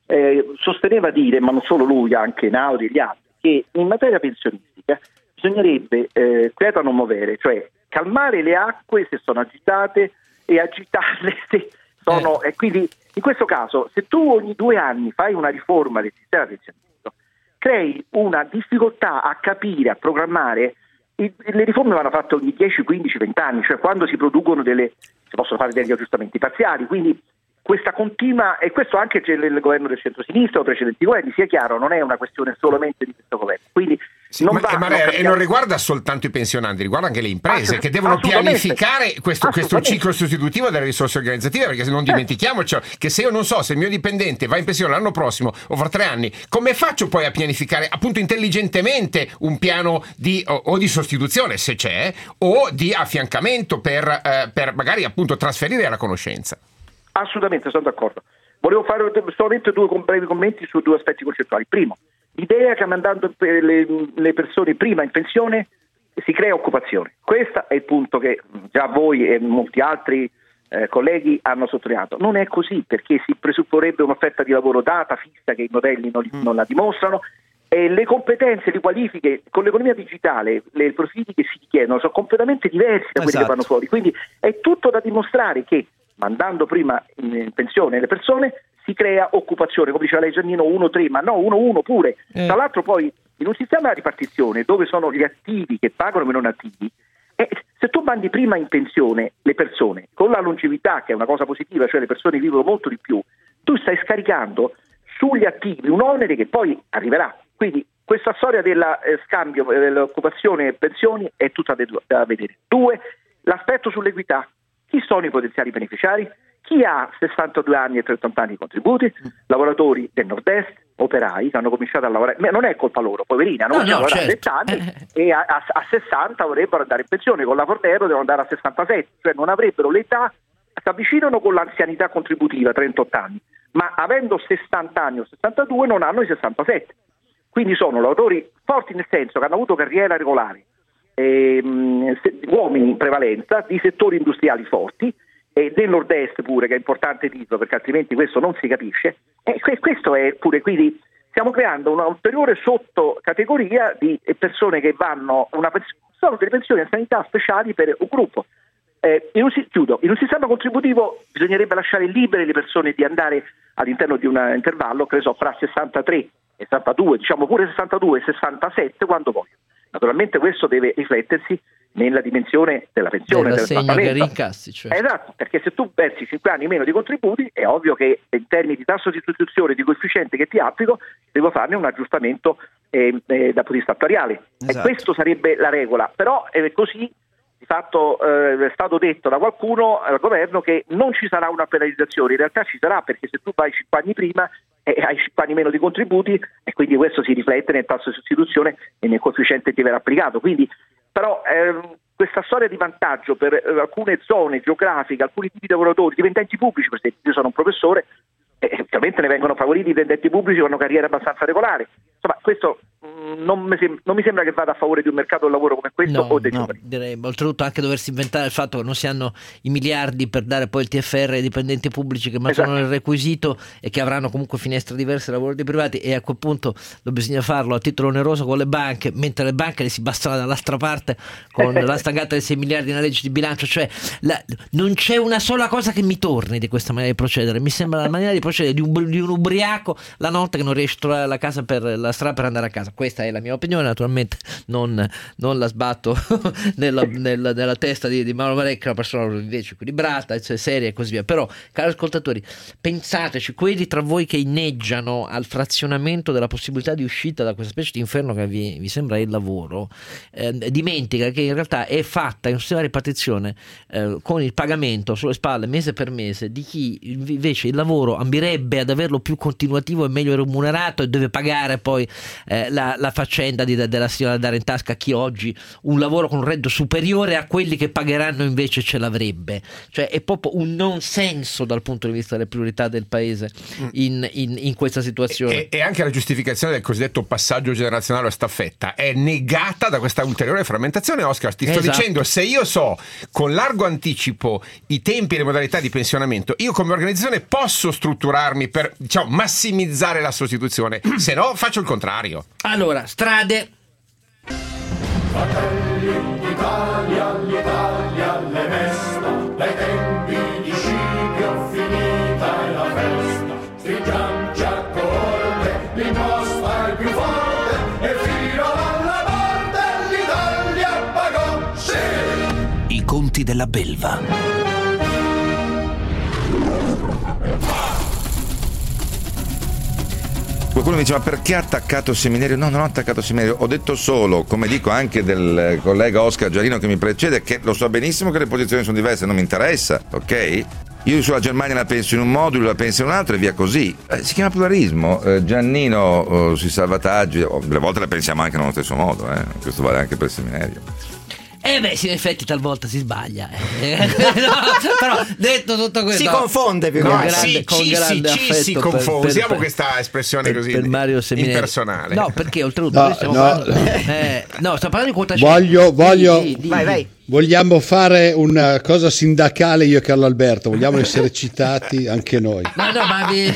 K: eh, sosteneva dire, ma non solo lui, anche Naudi e gli altri, che in materia pensionistica bisognerebbe eh, quieta non muovere, cioè calmare le acque se sono agitate e agitarle se sono... E quindi in questo caso, se tu ogni due anni fai una riforma del sistema pensionistico, crei una difficoltà a capire, a programmare. I- le riforme vanno fatte ogni 10, 15, 20 anni, cioè quando si producono delle, si possono fare degli aggiustamenti parziali, quindi questa continua, e questo anche c'è nel governo del centro-sinistra o precedenti governi, sia chiaro, non è una questione solamente di questo governo. Quindi non
F: Ma-
K: va- non
F: e non riguarda soltanto i pensionanti, riguarda anche le imprese che devono pianificare questo, questo ciclo sostitutivo delle risorse organizzative, perché se non dimentichiamoci che se io non so se il mio dipendente va in pensione l'anno prossimo o fra tre anni, come faccio poi a pianificare appunto intelligentemente un piano di, o, o di sostituzione, se c'è, o di affiancamento per, eh, per magari appunto trasferire la conoscenza?
K: Assolutamente, sono d'accordo. Volevo fare solamente due brevi commenti su due aspetti concettuali. Primo, l'idea che mandando le, le persone prima in pensione si crea occupazione. Questo è il punto che già voi e molti altri eh, colleghi hanno sottolineato. Non è così perché si presupporrebbe un'offerta di lavoro data, fissa, che i modelli non, li- non la dimostrano. E le competenze, le qualifiche con l'economia digitale, le- i profili che si chiedono sono completamente diversi da quelli
L: Esatto.
K: che vanno fuori. Quindi è tutto da dimostrare che mandando prima in pensione le persone si crea occupazione, come diceva lei Giannino 1-3, ma no 1-1 pure.
L: Eh.
K: Tra l'altro poi in un sistema di ripartizione dove sono gli attivi che pagano e non attivi, eh, se tu mandi prima in pensione le persone con la longevità, che è una cosa positiva, cioè le persone vivono molto di più, tu stai scaricando sugli attivi un onere che poi arriverà. Quindi questa storia del scambio eh, dell'occupazione e pensioni è tutta da vedere. Due, l'aspetto sull'equità. Chi sono i potenziali beneficiari? Chi ha 62 anni e 30 anni di contributi? Lavoratori del nord-est, operai che hanno cominciato a lavorare, ma non è colpa loro, poverina, hanno
C: No, no, certo.
K: a 20 anni e a, a- a 60 vorrebbero andare in pensione, con la Fortero devono andare a 67, cioè non avrebbero l'età, si avvicinano con l'anzianità contributiva, 38 anni, ma avendo 60 anni o 62 non hanno i 67. Quindi sono lavoratori forti nel senso che hanno avuto carriera regolare, ehm, uomini in prevalenza, di settori industriali forti, e del nord-est pure, che è importante dirlo perché altrimenti questo non si capisce, e que- questo è pure, quindi stiamo creando una ulteriore sottocategoria di persone che vanno, una sono delle pensioni di sanità speciali per un gruppo. Eh, in, un, chiudo, in un sistema contributivo bisognerebbe lasciare libere le persone di andare all'interno di un intervallo, che ne fra 63 e 62, diciamo pure 62 e 67 quando vogliono. Naturalmente questo deve riflettersi nella dimensione della pensione, del
C: che rincassi, cioè.
K: Esatto, perché se tu versi 5 anni meno di contributi è ovvio che in termini di tasso di sostituzione, di coefficiente che ti applico, devo farne un aggiustamento eh, eh, dal punto di vista attuariale. Esatto. E questo sarebbe la regola, però è così di fatto eh, è stato detto da qualcuno al governo che non ci sarà una penalizzazione, in realtà ci sarà perché se tu vai 5 anni prima e hai 5 anni meno di contributi e quindi questo si riflette nel tasso di sostituzione e nel coefficiente che ti verrà applicato. Quindi, però ehm, questa storia di vantaggio per eh, alcune zone geografiche, alcuni tipi di lavoratori, dipendenti pubblici, perché io sono un professore, e ovviamente ne vengono favoriti i dipendenti pubblici che hanno carriera abbastanza regolare. Insomma, questo mh, non, mi sem- non, mi sembra che vada a favore di un mercato del lavoro come questo
C: no,
K: o dei
C: no,
K: giovani.
C: Direi, oltretutto anche doversi inventare il fatto che non si hanno i miliardi per dare poi il TFR ai dipendenti pubblici che mantengono esatto. il requisito e che avranno comunque finestre diverse ai lavoratori privati e a quel punto bisogna farlo a titolo oneroso con le banche, mentre le banche le si bastano dall'altra parte con la stangata dei 6 miliardi nella legge di bilancio, cioè la, non c'è una sola cosa che mi torni di questa maniera di procedere, mi sembra la maniera di procedere di un di un ubriaco la notte che non riesce a trovare la, casa per, la strada per andare a casa. Questa è la mia opinione, naturalmente non, non la sbatto nella, nella, nella, testa di, di Mauro Marecca, una persona invece equilibrata, cioè seria e così via. Però, cari ascoltatori, pensateci, quelli tra voi che inneggiano al frazionamento della possibilità di uscita da questa specie di inferno che vi, vi sembra il lavoro, eh, dimentica che in realtà è fatta in un sistema di ripartizione eh, con il pagamento sulle spalle mese per mese di chi invece il lavoro ambirebbe ad averlo più continuativo e meglio remunerato e deve pagare poi eh, la, la, faccenda di, della signora dare in tasca a chi oggi un lavoro con un reddito superiore a quelli che pagheranno invece ce l'avrebbe. Cioè è proprio un non senso dal punto di vista delle priorità del paese mm. in, in, in questa situazione.
F: E, e, anche la giustificazione del cosiddetto passaggio generazionale a staffetta è negata da questa ulteriore frammentazione. Oscar, ti sto esatto. dicendo, se io so con largo anticipo i tempi e le modalità di pensionamento, io come organizzazione posso strutturarmi per diciamo, massimizzare la sostituzione, se no faccio il contrario.
C: Allora, strade.
A: Fratelli d'Italia, l'Italia le mesta, dai tempi di Scipio finita è la festa. Stringiamoci a corte, l'imposta è più forte e fino alla morte l'Italia pagò, sì!
B: I conti della belva.
I: Qualcuno mi diceva perché ha attaccato seminario? No, non ho attaccato seminario, ho detto solo, come dico anche del collega Oscar Giarino che mi precede, che lo so benissimo che le posizioni sono diverse, non mi interessa, ok? Io sulla Germania la penso in un modo, lui la pensa in un altro e via così. Eh, si chiama pluralismo. Eh, Giannino oh, sui salvataggi, oh, delle volte la pensiamo anche nello stesso modo, eh? questo vale anche per il seminario.
C: Eh beh, sì, in effetti talvolta si sbaglia. Eh. no, però detto tutto questo...
D: Si confonde più
F: no, grande, sì, con ci, grande ci, ci si confonde. Per, Usiamo questa espressione
C: per,
F: così
C: per Mario
F: impersonale.
C: No, perché oltretutto... No,
J: no.
C: Parlando, eh, no, stiamo parlando di quota
J: Voglio, voglio...
C: Di, di, di, vai, vai.
J: Vogliamo fare una cosa sindacale io e Carlo Alberto, vogliamo essere citati anche noi.
C: Ma no, ma, vi,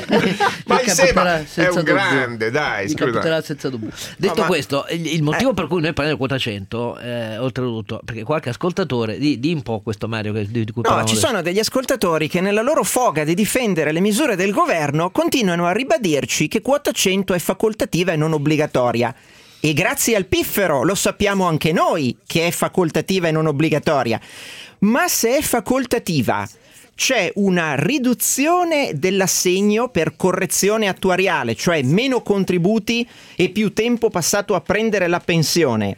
F: ma è un dubbio. grande, dai,
C: scusa. senza dubbio. Detto no, questo, il, il motivo eh. per cui noi parliamo di quota 100, eh, oltretutto, perché qualche ascoltatore, di, di un po' questo Mario che, di, di cui
D: No, ci
C: adesso.
D: sono degli ascoltatori che nella loro foga di difendere le misure del governo continuano a ribadirci che quota 100 è facoltativa e non obbligatoria. E grazie al piffero lo sappiamo anche noi che è facoltativa e non obbligatoria. Ma se è facoltativa, c'è una riduzione dell'assegno per correzione attuariale, cioè meno contributi e più tempo passato a prendere la pensione.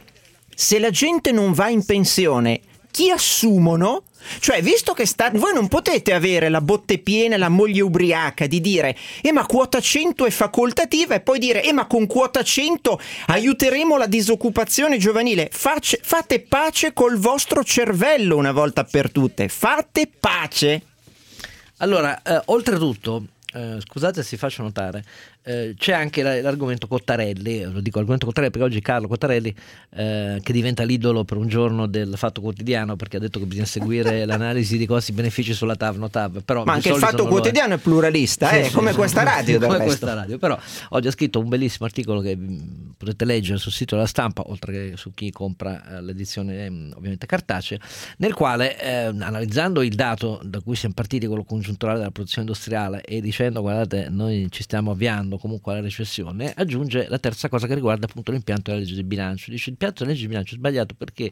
D: Se la gente non va in pensione, chi assumono? Cioè, visto che sta, voi non potete avere la botte piena e la moglie ubriaca di dire "Eh ma quota 100 è facoltativa" e poi dire "Eh ma con quota 100 aiuteremo la disoccupazione giovanile". Face, fate pace col vostro cervello una volta per tutte. Fate pace.
C: Allora, eh, oltretutto, eh, scusate se faccio notare, eh, c'è anche la- l'argomento Cottarelli, lo dico argomento Cottarelli perché oggi Carlo Cottarelli eh, che diventa l'idolo per un giorno del Fatto Quotidiano perché ha detto che bisogna seguire l'analisi di costi-benefici sulla TAV, no TAV, però
D: Ma anche il fatto
C: non lo è.
D: quotidiano è pluralista,
C: Sì,
D: eh,
C: sì,
D: come
C: sì,
D: questa radio
C: come questa radio. Però oggi ha scritto un bellissimo articolo che mh, potete leggere sul sito della stampa, oltre che su chi compra eh, l'edizione mh, ovviamente cartacea, nel quale eh, analizzando il dato da cui siamo partiti, quello congiunturale della produzione industriale e dicendo guardate noi ci stiamo avviando comunque alla recessione, aggiunge la terza cosa che riguarda appunto l'impianto della legge di bilancio. Dice l'impianto della legge di bilancio è sbagliato perché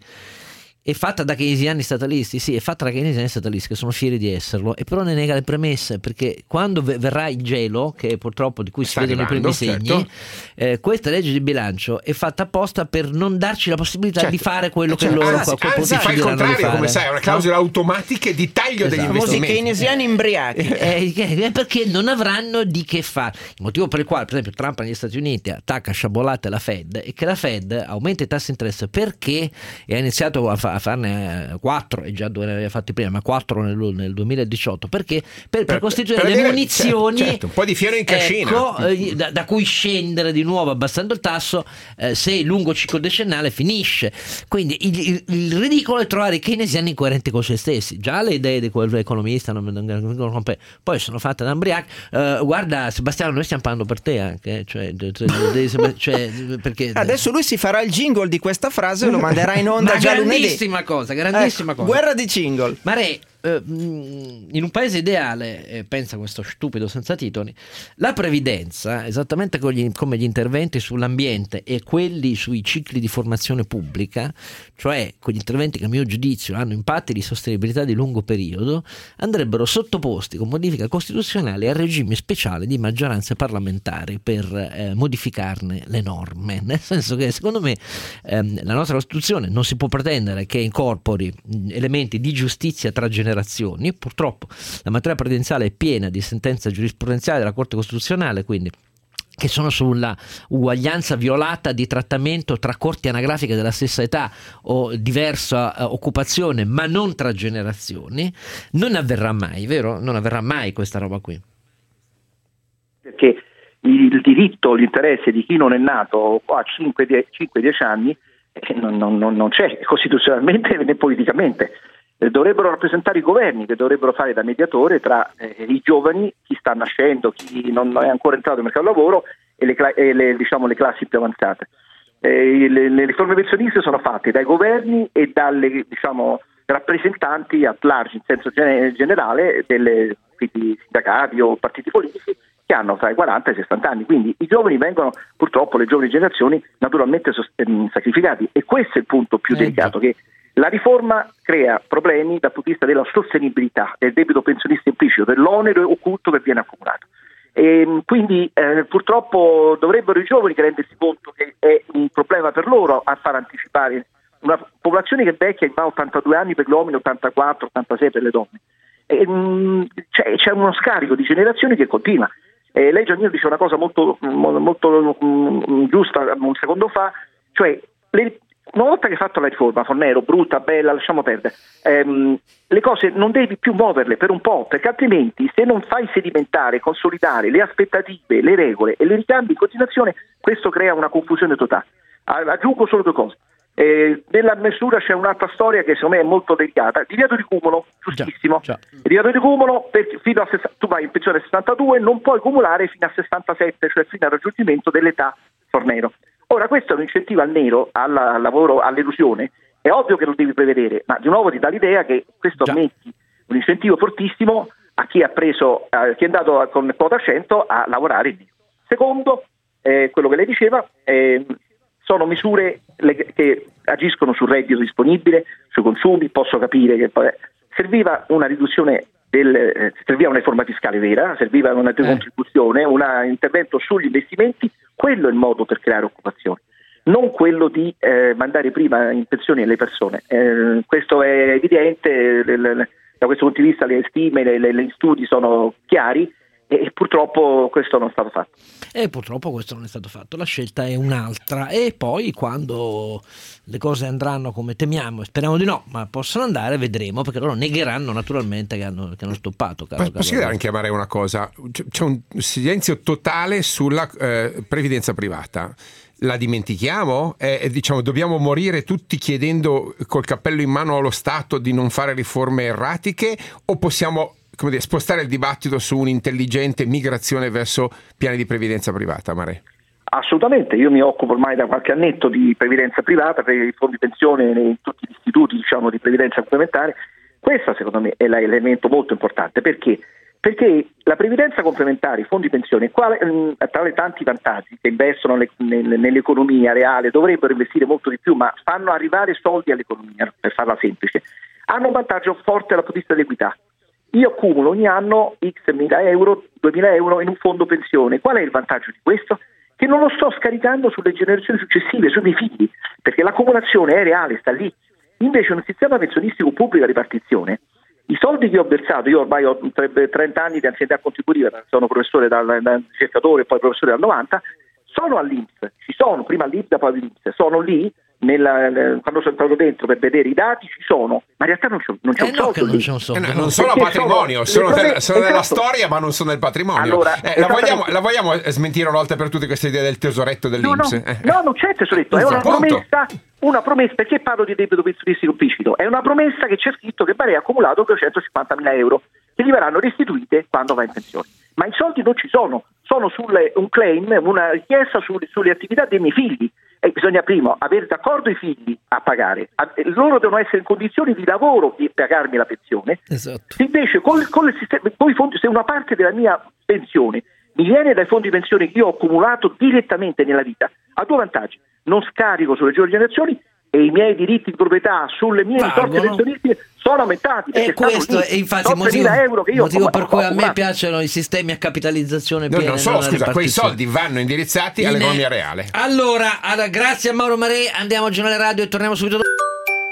C: è fatta da keynesiani statalisti, sì, è fatta da keynesiani statalisti che sono fieri di esserlo, e però ne nega le premesse perché quando ve- verrà il gelo, che purtroppo di cui
F: Sta
C: si vedono i primi segni,
F: certo.
C: eh, questa legge di bilancio è fatta apposta per non darci la possibilità
F: Certo.
C: di fare quello che
F: Certo.
C: loro
F: anzi,
C: a quel
F: anzi, fa il contrario,
C: fare.
F: come sai, è una clausola automatica di taglio degli
C: Esatto.
D: Famosi
F: investimenti.
D: keynesiani imbriachi.
C: Eh, eh, perché non avranno di che fare. Il motivo per il quale, per esempio, Trump negli Stati Uniti attacca a sciabolate la Fed è che la Fed aumenta i tassi di interesse perché ha iniziato a, fa- a farne 4 e già due ne aveva fatti prima, ma 4 nel, nel 2018 perché per, per
F: Per-
C: costituire
F: per
C: le
F: avere-
C: munizioni
F: certo, certo, un po' di fieno in cascina.
C: ecco, eh, da, da cui scendere di nuovo abbassando il tasso eh, se il lungo ciclo decennale finisce. Quindi il, il- il ridicolo è trovare i keynesiani coerenti con se stessi. Già le idee di quell'economista non, non, non- poi sono fatte da Ambriac. Eh, guarda Sebastiano, noi stiamo parlando per te anche, eh, cioè, cioè, cioè, perché
D: Adesso lui si farà il jingle di questa frase e lo manderà in onda già lunedì.
C: Grandissima cosa, grandissima
D: Ecco,
C: cosa.
D: Guerra di jingle.
C: Ma Re, eh, mh, in un paese ideale, eh, pensa questo stupido senza titoli, la previdenza, esattamente gli- come gli interventi sull'ambiente e quelli sui cicli di formazione pubblica, cioè quegli interventi che a mio giudizio hanno impatti di sostenibilità di lungo periodo, andrebbero sottoposti con modifica costituzionale a regimi speciali di maggioranze parlamentari per eh, modificarne le norme. Nel senso che secondo me ehm, la nostra Costituzione non si può pretendere che incorpori mh, elementi di giustizia tra generazioni. Purtroppo la materia previdenziale è piena di sentenze giurisprudenziali della Corte Costituzionale, quindi che sono sulla uguaglianza violata di trattamento tra corti anagrafiche della stessa età o diversa eh, occupazione, ma non tra generazioni, non avverrà mai, vero? Non avverrà mai questa roba qui.
K: perché il diritto, l'interesse di chi non è nato a 5-10 anni eh, non- non- non c'è costituzionalmente né politicamente. Eh, Dovrebbero rappresentare i governi che dovrebbero fare da mediatore tra eh, i giovani, chi sta nascendo, chi non è ancora entrato nel mercato del lavoro e le, cla- e le, diciamo, le classi più avanzate. Eh, le, le riforme pensionistiche sono fatte dai governi e dalle diciamo, rappresentanti at large, in senso gene- generale, delle quindi sindacati o partiti politici che hanno tra i 40 e i 60 anni. Quindi i giovani vengono, purtroppo, le giovani generazioni, naturalmente ehm, sacrificati. E questo è il punto più
C: Eh,
K: delicato, che la riforma crea problemi dal punto di vista della sostenibilità del debito pensionistico implicito, dell'onere occulto che viene accumulato. E, mh, quindi eh, purtroppo dovrebbero i giovani rendersi conto che è un problema per loro a far anticipare una popolazione che vecchia va a 82 anni per gli uomini, 84, 86 per le donne. E, mh, c'è, c'è uno scarico di generazioni che continua. Eh, lei Giannino dice una cosa molto, mo- molto mh, giusta un secondo fa, cioè le- una volta che hai fatto la riforma, Fornero, brutta, bella, lasciamo perdere, ehm, le cose non devi più muoverle per un po', perché altrimenti se non fai sedimentare, consolidare le aspettative, le regole e le ricambi in continuazione, questo crea una confusione totale. Aggiungo solo due cose. Eh, nella misura c'è un'altra storia che secondo me è molto delicata. Divieto di cumulo, giustissimo.
C: già.
K: Il divieto di cumulo, per- fino a tu vai in pensione a 62, non puoi cumulare fino a 67, cioè fino al raggiungimento dell'età fornero. Ora, questo è un incentivo al nero, al, al lavoro, all'elusione. È ovvio che lo devi prevedere, ma di nuovo ti dà l'idea che questo
C: Già.
K: metti un incentivo fortissimo a chi ha preso, eh, chi è andato a- con quota 100 a lavorare in nero. Secondo, eh, quello che lei diceva, ehm, sono misure che agiscono sul reddito disponibile, sui consumi, posso capire che poi- serviva una riduzione del, eh, serviva una riforma fiscale vera, serviva una decontribuzione, un intervento sugli investimenti, quello è il modo per creare occupazione, non quello di eh, mandare prima in pensione le persone. Eh, questo è evidente, da questo punto di vista le stime, gli studi sono chiari e purtroppo questo non è stato fatto.
C: E purtroppo questo non è stato fatto, la scelta è un'altra e poi quando le cose andranno come temiamo, e speriamo di no, ma possono andare, vedremo, perché loro negheranno naturalmente che hanno, che hanno stoppato. Caro,
F: Posso
C: caro
F: anche chiamare una cosa? C'è- un silenzio totale sulla eh, previdenza privata. La dimentichiamo? Eh, diciamo, dobbiamo morire tutti chiedendo col cappello in mano allo Stato di non fare riforme erratiche o possiamo come dire, spostare il dibattito su un'intelligente migrazione verso piani di previdenza privata, Mare?
K: Assolutamente, io mi occupo ormai da qualche annetto di previdenza privata per i fondi pensione in tutti gli istituti diciamo, di previdenza complementare. Questo secondo me è l'elemento molto importante perché? Perché la previdenza complementare, i fondi pensione, quale- mh, tra i tanti vantaggi che investono ne- nel- nell'economia reale, dovrebbero investire molto di più, ma fanno arrivare soldi all'economia, per farla semplice, hanno un vantaggio forte dal punto di vista dell'equità. Io accumulo ogni anno x mila euro, 2000 euro in un fondo pensione. Qual è il vantaggio di questo? Che non lo sto scaricando sulle generazioni successive, sui miei figli, perché l'accumulazione è reale, sta lì. Invece un sistema pensionistico pubblico a ripartizione, i soldi che ho versato, io ormai ho tre- 30 anni di anzianità contributiva, sono professore dal, da ricercatore poi professore dal 90, sono all'Inps, ci sono, prima all'Inps, poi all'Inps, sono lì nella- nel- quando sono entrato dentro per vedere i dati ci sono, ma in realtà non c'è, non c'è
C: Eh
K: un
C: no,
K: soldo
C: non un soldo.
F: Eh, no, non sono patrimonio,
K: sono
F: sono,
K: promesse-
F: sono nella
K: esatto.
F: storia, ma non sono nel patrimonio.
K: Allora,
F: Eh, la, vogliamo, la vogliamo smentire una volta per tutte questa idea del tesoretto
K: No, no,
F: dell'Inps? Eh,
K: no, non c'è tesoretto, è una promessa, una promessa, perché parlo di debito pensionistico implicito? È una promessa che c'è scritto che Barea ha accumulato 250.000 euro, che gli verranno restituite quando va in pensione. Ma i soldi non ci sono, sono sulle- un claim, una richiesta sulle, sulle attività dei miei figli. E bisogna prima avere d'accordo i figli a pagare, A- loro devono essere in condizioni di lavoro di pagarmi la pensione.
C: Esatto.
K: Se invece con, con il sistema, con i fondi, se una parte della mia pensione mi viene dai fondi pensione che io ho accumulato direttamente nella vita, ha due vantaggi. Non scarico sulle giovani generazioni e i miei diritti di proprietà sulle mie risorse pensionistiche sono aumentati.
C: E questo è infatti il motivo,
K: 3.000 euro che io
C: motivo
K: ho-
C: per
K: ho
C: cui a me piacciono i sistemi a capitalizzazione
F: No,
C: piena.
F: non solo, scusa, quei soldi vanno indirizzati all'economia reale.
C: Allora, allora, grazie a Mauro Mare, andiamo al giornale radio e torniamo subito dopo.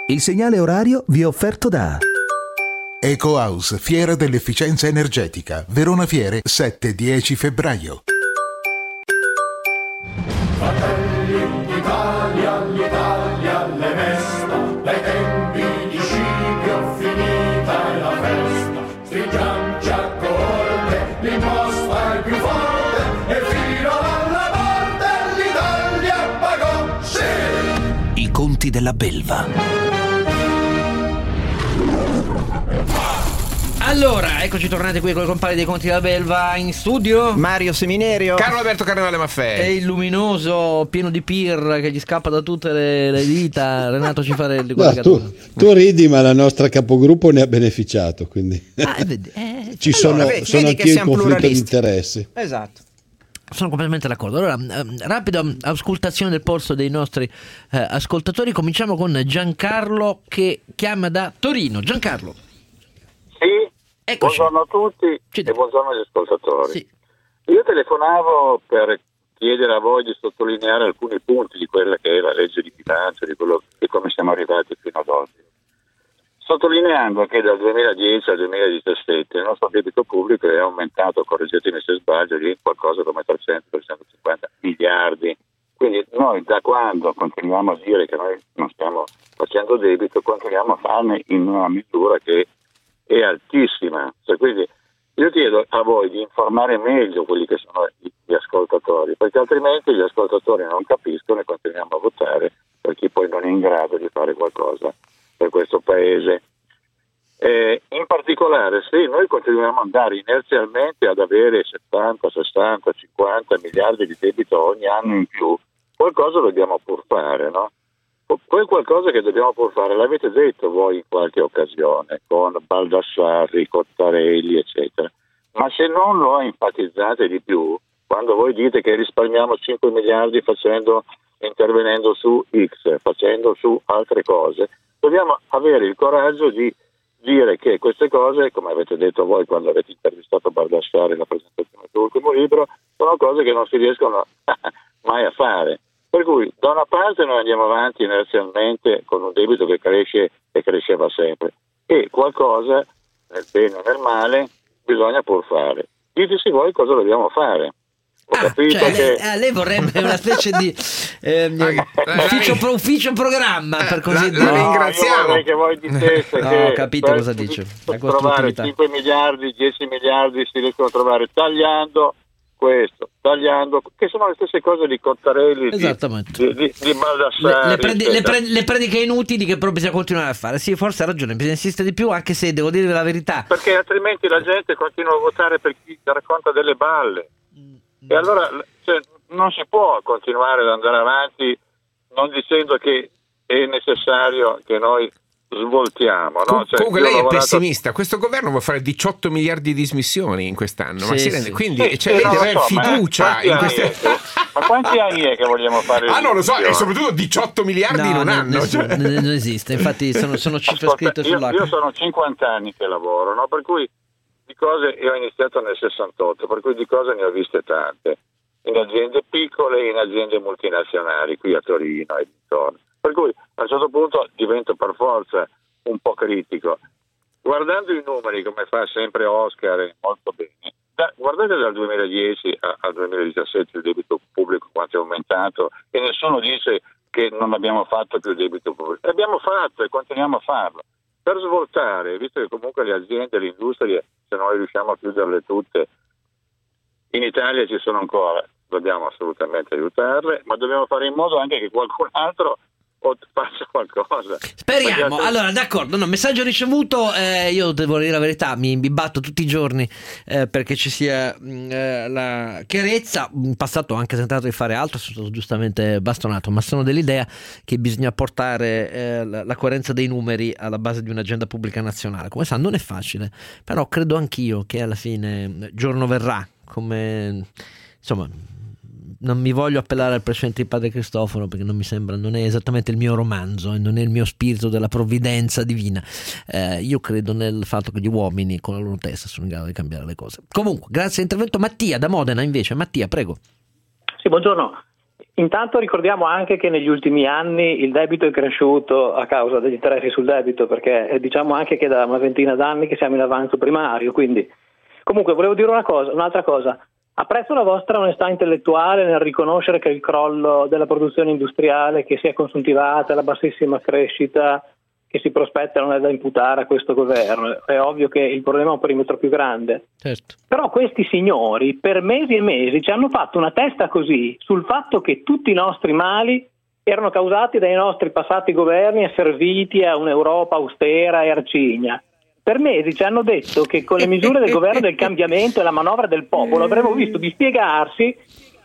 L: Il segnale orario vi è offerto da EcoHouse, Fiera dell'Efficienza Energetica, Verona Fiere, 7-10 febbraio. Della belva.
C: Allora, eccoci tornati qui con i compari dei conti della Belva in studio.
D: Mario Seminerio.
F: Carlo Alberto Carnevale Maffè.
C: È il luminoso, pieno di pirra che gli scappa da tutte le, le dita, Renato Cifarelli.
J: No, tu, tu ridi, ma la nostra capogruppo ne ha beneficiato, quindi
C: Ah, eh, vedi, eh,
J: ci
D: allora,
J: sono,
D: vedi-
J: sono
D: vedi
J: anch'io in conflitto di interessi.
D: Esatto.
C: Sono completamente d'accordo. Allora, ehm, rapida auscultazione del polso dei nostri eh, ascoltatori. Cominciamo con Giancarlo che chiama da Torino. Giancarlo.
M: Sì,
C: Eccoci.
M: buongiorno a tutti
C: Ci
M: e buongiorno agli ascoltatori.
C: Sì.
M: Io telefonavo per chiedere a voi di sottolineare alcuni punti di quella che è la legge di bilancio, di quello di come siamo arrivati fino ad oggi. Sottolineando che dal 2010 al 2017 il nostro debito pubblico è aumentato, correggetemi se sbaglio, di qualcosa come 300-350 miliardi. Quindi noi da quando continuiamo a dire che noi non stiamo facendo debito, continuiamo a farne in una misura che è altissima. Cioè, quindi io chiedo a voi di informare meglio quelli che sono gli ascoltatori, perché altrimenti gli ascoltatori non capiscono e continuiamo a votare per chi poi non è in grado di fare qualcosa per questo paese. Eh, in particolare, se noi continuiamo ad andare inerzialmente ad avere 70, 60, 50 miliardi di debito ogni anno in più, qualcosa dobbiamo pur fare, no? Quel qualcosa che dobbiamo pur fare, l'avete detto voi in qualche occasione, con Baldassarri, Cottarelli, eccetera. Ma se non lo enfatizzate di più, quando voi dite che risparmiamo 5 miliardi facendo, intervenendo su X, facendo su altre cose, dobbiamo avere il coraggio di dire che queste cose, come avete detto voi quando avete intervistato Baldassarri nella presentazione dell'ultimo libro, sono cose che non si riescono mai a fare. Per cui da una parte noi andiamo avanti inerzialmente con un debito che cresce e cresceva sempre e qualcosa, nel bene o nel male, bisogna pur fare. diteci voi cosa dobbiamo fare. Ho capito
C: Cioè,
M: che...
C: lei, eh, lei vorrebbe una specie di ehm, ufficio, pro- ufficio programma per così dire.
M: No, io vorrei che voi diceste
C: No,
M: che
C: ho capito cosa dice.
M: Per trovare
C: costruttività.
M: 5 miliardi, 10 miliardi si riescono a trovare tagliando questo, tagliando, che sono le stesse cose di Cottarelli, di-
C: Esattamente.
M: di, di, di Baldassari.
C: Le, le predi- le
M: eccetera.
C: pre- le prediche inutili che però bisogna continuare a fare. Sì, forse ha ragione, bisogna insistere di più, anche se devo dire la verità.
M: Perché altrimenti la gente continua a votare per chi racconta delle balle. E allora cioè, non si può continuare ad andare avanti non dicendo che è necessario che noi svoltiamo. No?
F: Com-
M: Cioè,
F: Comunque lei è
M: lavorato-
F: pessimista, questo governo vuole fare 18 miliardi di dismissioni in quest'anno, ma
M: Sì,
F: si rende-
M: sì.
F: quindi
M: Sì,
F: cioè,
M: sì,
F: lei
M: no,
F: deve avere
M: so, ma
F: fiducia in queste...
M: è ma quanti anni è che vogliamo fare
F: Ah no, lo so, e soprattutto 18 miliardi in un
C: no,
F: anno.
C: nessuno-
F: cioè.
C: non esiste, infatti sono, sono cifre
M: Ascolta,
C: scritte
M: io,
C: sull'acqua.
M: io sono 50 anni che lavoro, no? per cui di cose io ho iniziato nel 68, per cui di cose ne ho viste tante, in aziende piccole e in aziende multinazionali qui a Torino e dintorni. Per cui a un certo punto divento per forza un po' critico. Guardando i numeri, come fa sempre Oscar, molto bene, da- guardate dal 2010 a- al 2017 il debito pubblico quanto è aumentato e nessuno dice che non abbiamo fatto più debito pubblico. Abbiamo fatto e continuiamo a farlo. Per svoltare, visto che comunque le aziende, le industrie, se noi riusciamo a chiuderle tutte, in Italia ci sono ancora, dobbiamo assolutamente aiutarle, ma dobbiamo fare in modo anche che qualcun altro o- faccia qualcosa.
C: Speriamo.
M: Perché-
C: Allora, d'accordo, no, messaggio ricevuto, eh, io devo dire la verità, mi imbibatto tutti i giorni eh, perché ci sia mh, eh, la chiarezza. In passato ho anche tentato di fare altro, sono stato giustamente bastonato, ma sono dell'idea che bisogna portare eh, la, la coerenza dei numeri alla base di un'agenda pubblica nazionale. Come sa, non è facile, però credo anch'io che alla fine eh, giorno verrà, come insomma non mi voglio appellare al precedente di Padre Cristoforo perché non mi sembra, non è esattamente il mio romanzo e non è il mio spirito della provvidenza divina. Eh, io credo nel fatto che gli uomini con la loro testa sono in grado di cambiare le cose. Comunque, grazie all'intervento. Mattia da Modena invece. Mattia, prego.
N: Sì, buongiorno. Intanto ricordiamo anche che negli ultimi anni il debito è cresciuto a causa degli interessi sul debito, perché eh, diciamo anche che da una ventina d'anni che siamo in avanzo primario. Quindi, comunque, volevo dire una cosa, un'altra cosa. Apprezzo la vostra onestà intellettuale nel riconoscere che il crollo della produzione industriale che si è consuntivata, la bassissima crescita che si prospetta non è da imputare a questo governo. È ovvio che il problema ha un perimetro più grande.
C: Certo.
N: Però questi signori per mesi e mesi ci hanno fatto una testa così sul fatto che tutti i nostri mali erano causati dai nostri passati governi asserviti a un'Europa austera e arcigna. Per mesi ci hanno detto che con le misure del governo del cambiamento e la manovra del popolo avremmo visto dispiegarsi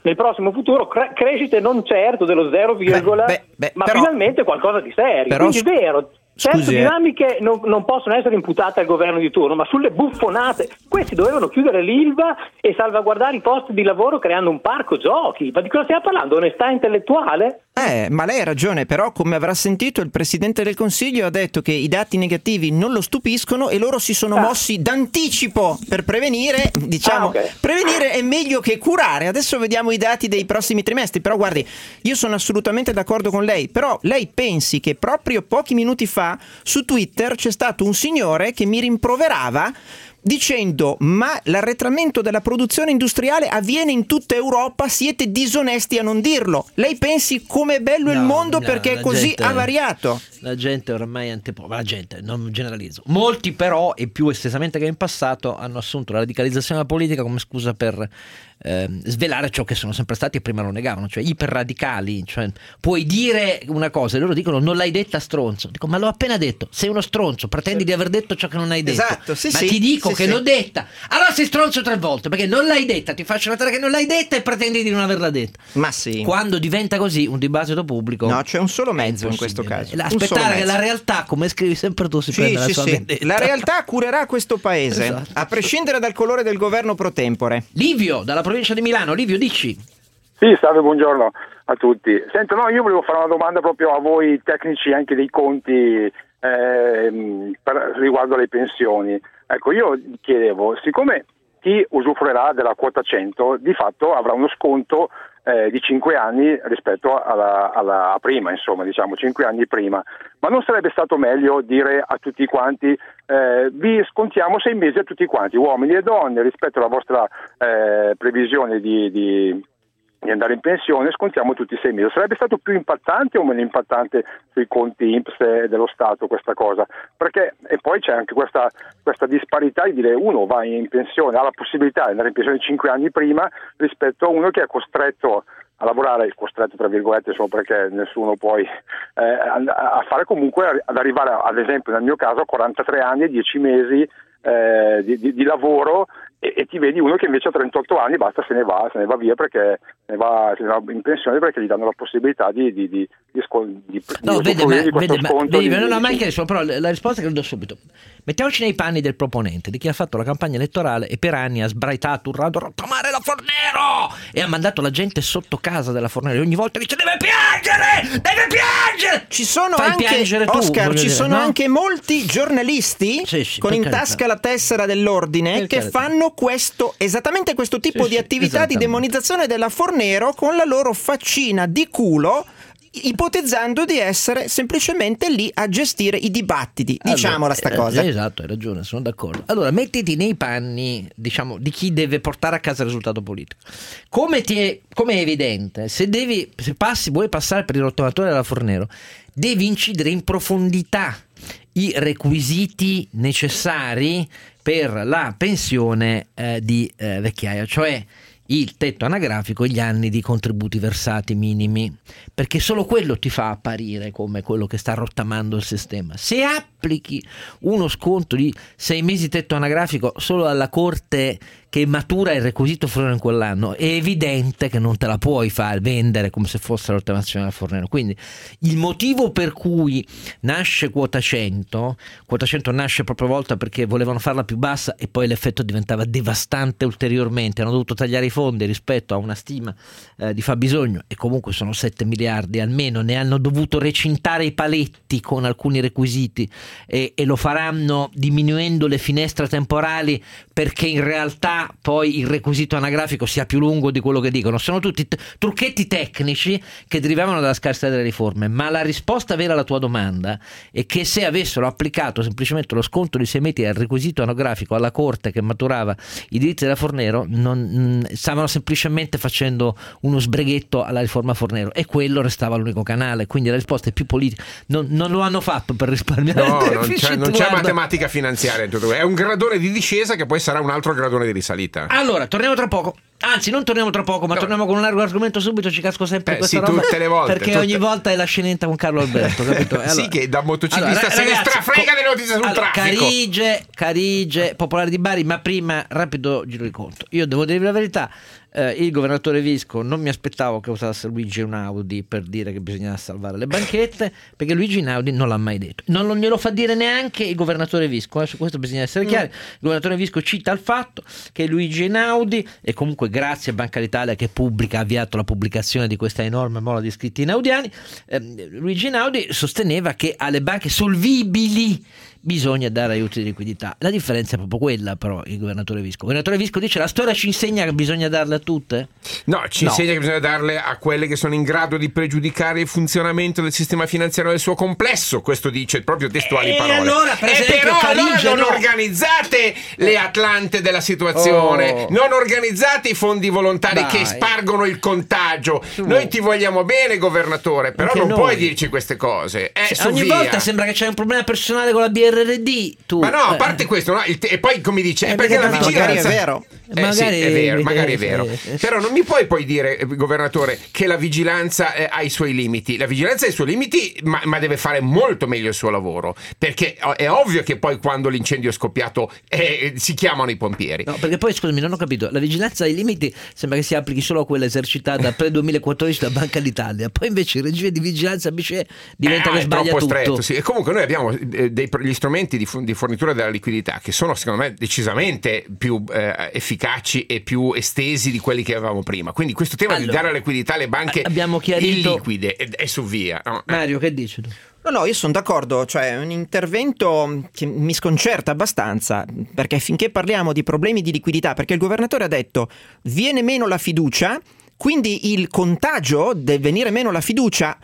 N: nel prossimo futuro cre- crescite non certo dello 0, ma
D: però-
N: finalmente qualcosa di serio.
D: però
N: Quindi è vero, certe
D: scusi, eh.
N: dinamiche non, non possono essere imputate al governo di turno, ma sulle buffonate, questi dovevano chiudere l'ILVA e salvaguardare i posti di lavoro creando un parco giochi. Ma di cosa stiamo parlando? Onestà intellettuale?
D: Eh, ma lei ha ragione, però come avrà sentito il Presidente del Consiglio ha detto che i dati negativi non lo stupiscono e loro si sono mossi d'anticipo per prevenire, diciamo,
N: Ah, ok.
D: prevenire è meglio che curare. Adesso vediamo i dati dei prossimi trimestri, però guardi, io sono assolutamente d'accordo con lei, però lei pensi che proprio pochi minuti fa su Twitter c'è stato un signore che mi rimproverava dicendo ma l'arretramento della produzione industriale avviene in tutta Europa, siete disonesti a non dirlo. Lei pensi com'è bello il
C: No,
D: mondo
C: no,
D: perché è così
C: gente-
D: avariato?
C: La gente oramai è antipopolo, la gente, non generalizzo. Molti però, e più estesamente che in passato, hanno assunto la radicalizzazione della politica come scusa per ehm, svelare ciò che sono sempre stati e prima lo negavano, cioè iperradicali. Cioè, puoi dire una cosa e loro dicono non l'hai detta stronzo. Dico ma l'ho appena detto, sei uno stronzo, pretendi di aver detto ciò che non hai detto.
D: Esatto, sì,
C: ma
D: sì,
C: ti dico
D: sì,
C: che l'ho detta. Allora sei stronzo tre volte perché non l'hai detta, ti faccio notare che non l'hai detta e pretendi di non averla detta.
D: Ma sì.
C: Quando diventa così un dibattito pubblico...
D: No, c'è un solo mezzo in questo caso. Un mezzo.
C: la realtà, come scrivi sempre tu, si
D: Sì,
C: prenda la
D: sì,
C: sua
D: sì.
C: vendetta.
D: La realtà curerà questo paese,
C: Esatto.
D: a prescindere dal colore del governo pro tempore.
C: Livio, dalla provincia di Milano. Livio, dici.
O: Sì, salve, buongiorno a tutti. Sento, no, io volevo fare una domanda proprio a voi tecnici anche dei conti ehm, per- riguardo alle pensioni. Ecco, io chiedevo, siccome chi usufruirà della quota 100 di fatto avrà uno sconto eh, di 5 anni rispetto alla, alla prima, insomma, diciamo 5 anni prima. Ma non sarebbe stato meglio dire a tutti quanti eh, vi scontiamo 6 mesi a tutti quanti, uomini e donne, rispetto alla vostra eh, previsione di, di di andare in pensione scontiamo tutti i sei mesi. Sarebbe stato più impattante o meno impattante sui conti INPS dello Stato questa cosa? Perché e poi c'è anche questa, questa disparità di dire uno va in pensione, ha la possibilità di andare in pensione cinque anni prima rispetto a uno che è costretto a lavorare, costretto tra virgolette, solo perché nessuno poi eh, a fare comunque ad arrivare ad esempio nel mio caso a 43 anni e 10 mesi eh, di, di, di, lavoro e, e, ti vedi uno che invece a 38 anni basta se ne va, se ne va via perché se ne va, se ne va in pensione perché gli danno la possibilità di, di, di, di, di
C: no, vede, ma, vede, ma, vedi, no, no, ma anche adesso, però la risposta che do subito. Mettiamoci nei panni del proponente, di chi ha fatto la campagna elettorale e per anni ha sbraitato, urlato, rottamare la Fornero e ha mandato la gente sotto casa della Fornero e ogni volta dice deve piangere, deve piangere.
D: Ci sono
C: Fai
D: anche,
C: piangere tu,
D: Oscar, ci
C: dire,
D: sono
C: no?
D: anche molti giornalisti
C: Sì, sì,
D: con in
C: carità.
D: tasca la tessera dell'ordine
C: Per
D: che
C: carità.
D: fanno questo, esattamente questo tipo
C: Sì,
D: di attività di demonizzazione della Fornero con la loro faccina di culo ipotizzando di essere semplicemente lì a gestire i dibattidi. Diciamola sta
C: eh,
D: cosa.
C: esatto, hai ragione, sono d'accordo. Allora, mettiti nei panni, diciamo, di chi deve portare a casa il risultato politico. Come, ti è, come è evidente, se, devi, se passi, vuoi passare per il rottamatore della Fornero, devi incidere in profondità i requisiti necessari per la pensione eh, di eh, vecchiaia, cioè il tetto anagrafico e gli anni di contributi versati minimi, perché solo quello ti fa apparire come quello che sta rottamando il sistema. Se applichi uno sconto di sei mesi tetto anagrafico solo alla corte che matura il requisito Fornero in quell'anno, è evidente che non te la puoi fare vendere come se fosse la rottamazione del Fornero. Quindi il motivo per cui nasce quota 100, quota 100 nasce proprio volta perché volevano farla più bassa e poi l'effetto diventava devastante ulteriormente, hanno dovuto tagliare i fondi rispetto a una stima eh, di fabbisogno e comunque sono 7 miliardi almeno, ne hanno dovuto recintare i paletti con alcuni requisiti e, e lo faranno diminuendo le finestre temporali perché in realtà poi il requisito anagrafico sia più lungo di quello che dicono. Sono tutti t- trucchetti tecnici che derivavano dalla scarsità delle riforme, ma la risposta vera alla tua domanda è che se avessero applicato semplicemente lo sconto di 6 metri al requisito anagrafico alla Corte che maturava i diritti della Fornero, non, mh, stavano semplicemente facendo uno sbreghetto alla riforma Fornero e quello restava l'unico canale, quindi la risposta è più politica. Non, non lo hanno fatto per risparmiare
F: No, non c'è, non c'è matematica finanziaria in tutto questo. È un gradone di discesa che poi sarà un altro gradone di risalita.
C: Allora, torniamo tra poco. Anzi, non torniamo tra poco, ma torniamo con un largo argomento subito. Ci casco sempre
F: Eh,
C: questa
F: sì,
C: roba.
F: tutte le volte,
C: Perché
F: tutte-
C: ogni volta è la scenetta con Carlo Alberto, capito? E
F: Sì, che da motociclista
C: ra-
F: se ne
C: ragazzi,
F: strafrega
C: co-
F: delle notizie sul
C: allora,
F: traffico.
C: Carige, Carige, Popolare di Bari, ma prima rapido giro di conto. Io devo dirvi la verità. Eh, il governatore Visco non mi aspettavo che usasse Luigi Einaudi per dire che bisognava salvare le banchette perché Luigi Einaudi non l'ha mai detto. Non lo- glielo fa dire neanche il governatore Visco eh, su questo bisogna essere chiari. Il governatore Visco cita il fatto che Luigi Einaudi e comunque grazie a Banca d'Italia che pubblica ha avviato la pubblicazione di questa enorme mola di iscritti inaudiani ehm, Luigi Einaudi sosteneva che alle banche solvibili bisogna dare aiuti di liquidità. La differenza è proprio quella, però, il governatore Visco. Il governatore Visco dice la storia ci insegna che bisogna darle a tutte?
F: No, ci
C: No.
F: insegna che bisogna darle a quelle che sono in grado di pregiudicare il funzionamento del sistema finanziario nel suo complesso. Questo dice proprio testuali
C: E
F: parole.
C: allora, per
F: e
C: esempio,
F: però allora non
C: no.
F: organizzate le Atlante della situazione,
C: Oh.
F: non organizzate i fondi volontari
C: Dai.
F: che spargono il contagio. Noi ti vogliamo bene, governatore, però
C: Anche
F: non
C: noi.
F: puoi dirci queste cose. Eh,
C: ogni
F: via.
C: volta sembra che c'è un problema personale con la BRRD. Tu,
F: Ma no, a
C: eh.
F: parte questo, no, il te- e poi come dice,
D: Eh,
F: perché la
D: perché
F: vigilanza
D: magari è vero.
F: Eh,
C: Magari-
F: sì, è vero, magari è vero.
C: eh, eh.
F: Però non mi puoi poi dire, eh, governatore, che la vigilanza eh, ha i suoi limiti. La vigilanza ha i suoi limiti, ma, ma deve fare molto meglio il suo lavoro. Perché è ovvio che poi quando l'incendio è scoppiato eh, si chiamano i pompieri.
C: No, perché poi scusami, non ho capito. La vigilanza ai limiti sembra che si applichi solo a quella esercitata pre-2014 da Banca d'Italia. Poi invece il regime di vigilanza BCE diventa
F: Eh,
C: che
F: è
C: sbaglia
F: troppo
C: tutto.
F: stretto, sì. E comunque noi abbiamo eh, dei gli strumenti di, di fornitura della liquidità che sono secondo me decisamente più eh, efficaci e più estesi di quelli che avevamo prima. Quindi questo tema di
C: Allora,
F: dare la liquidità alle banche
C: abbiamo chiarito-
F: illiquide e, e su via. no?
C: Mario, che dici tu?
D: No, no, io sono d'accordo, cioè è un intervento che mi sconcerta abbastanza, perché finché parliamo di problemi di liquidità, perché il governatore ha detto viene meno la fiducia, quindi il contagio del venire meno la fiducia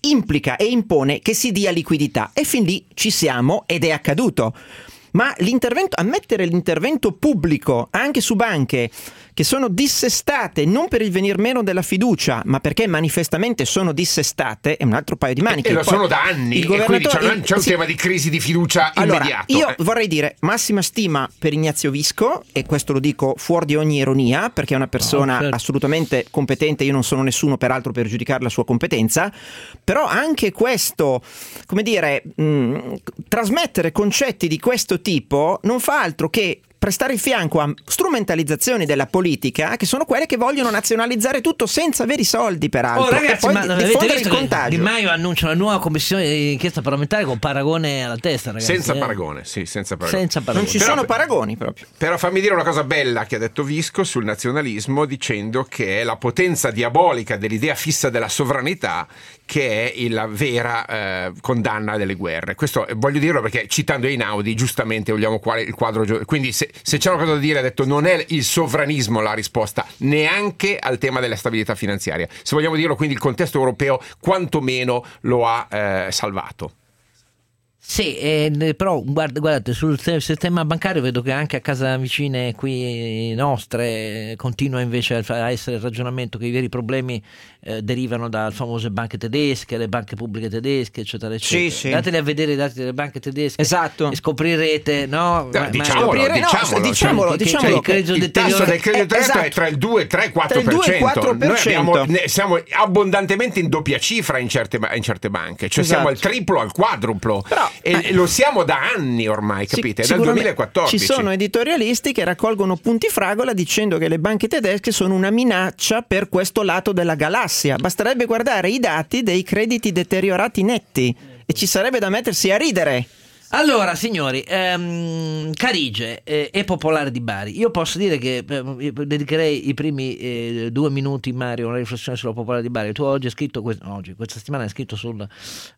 D: implica e impone che si dia liquidità e fin lì ci siamo ed è accaduto. Ma l'intervento, ammettere l'intervento pubblico anche su banche che sono dissestate non per il venir meno della fiducia, ma perché manifestamente sono dissestate, è un altro paio di maniche.
F: E lo
D: Poi
F: sono da anni,
D: il
F: e quindi
D: governatore-
F: c'è, un-
D: il-
F: c'è un
D: sì.
F: tema di crisi di fiducia
D: Allora,
F: immediato.
D: io
F: eh.
D: vorrei dire massima stima per Ignazio Visco, e questo lo dico fuori di ogni ironia, perché è una persona
C: No, certo.
D: assolutamente competente, io non sono nessuno peraltro per giudicare la sua competenza, però anche questo, come dire, mh, trasmettere concetti di questo tipo non fa altro che prestare il fianco a strumentalizzazioni della politica che sono quelle che vogliono nazionalizzare tutto senza veri soldi peraltro
C: Oh, ragazzi,
D: e poi
C: ma
D: di-
C: avete
D: diffondere il contagio.
C: Di Maio annuncia una nuova commissione di inchiesta parlamentare con paragone alla testa, ragazzi.
F: Senza
C: eh.
F: paragone, sì, senza paragone.
C: Senza paragone.
D: non ci
F: Però-
D: sono paragoni proprio.
F: Però fammi dire una cosa bella che ha detto Visco sul nazionalismo dicendo che è la potenza diabolica dell'idea fissa della sovranità che è la vera eh, condanna delle guerre. Questo eh, voglio dirlo perché citando Einaudi giustamente vogliamo quale il quadro quindi se, se c'è una cosa da dire ha detto non è il sovranismo la risposta neanche al tema della stabilità finanziaria. Se vogliamo dirlo quindi il contesto europeo quantomeno lo ha eh, salvato.
C: Sì, eh, però guarda- guardate, sul te- sistema bancario vedo che anche a casa vicine qui nostre eh, continua invece a essere il ragionamento che i veri problemi eh, derivano dalle famose banche tedesche, le banche pubbliche tedesche, eccetera, eccetera.
D: Sì, sì.
C: Dateli a vedere i dati delle banche tedesche
D: Esatto.
C: e scoprirete, no?
F: No,
C: Ma-
F: diciamolo,
D: scoprire- no,
F: diciamolo,
D: diciamolo,
F: cioè,
C: che- che-
D: diciamolo
C: che il credito
F: il tasso del credito diretto è
D: esatto.
F: tra il 2 e il 3 il 4%.
D: Tra il 2 e il 4%.
F: Noi abbiamo- ne- siamo abbondantemente in doppia cifra in certe, in certe banche, cioè
D: Esatto.
F: siamo al triplo, al quadruplo.
D: Però,
F: e
D: eh,
F: lo siamo da anni ormai, capite? È dal
D: sicuramente
F: 2014.
D: Ci sono editorialisti che raccolgono punti fragola dicendo che le banche tedesche sono una minaccia per questo lato della galassia. Basterebbe guardare i dati dei crediti deteriorati netti e ci sarebbe da mettersi a ridere.
C: Allora, signori, ehm, Carige eh, e Popolare di Bari. Io posso dire che eh, dedicherei i primi eh, due minuti, Mario, a una riflessione sulla Popolare di Bari. Tu oggi hai scritto, que- no, oggi, questa settimana hai scritto sul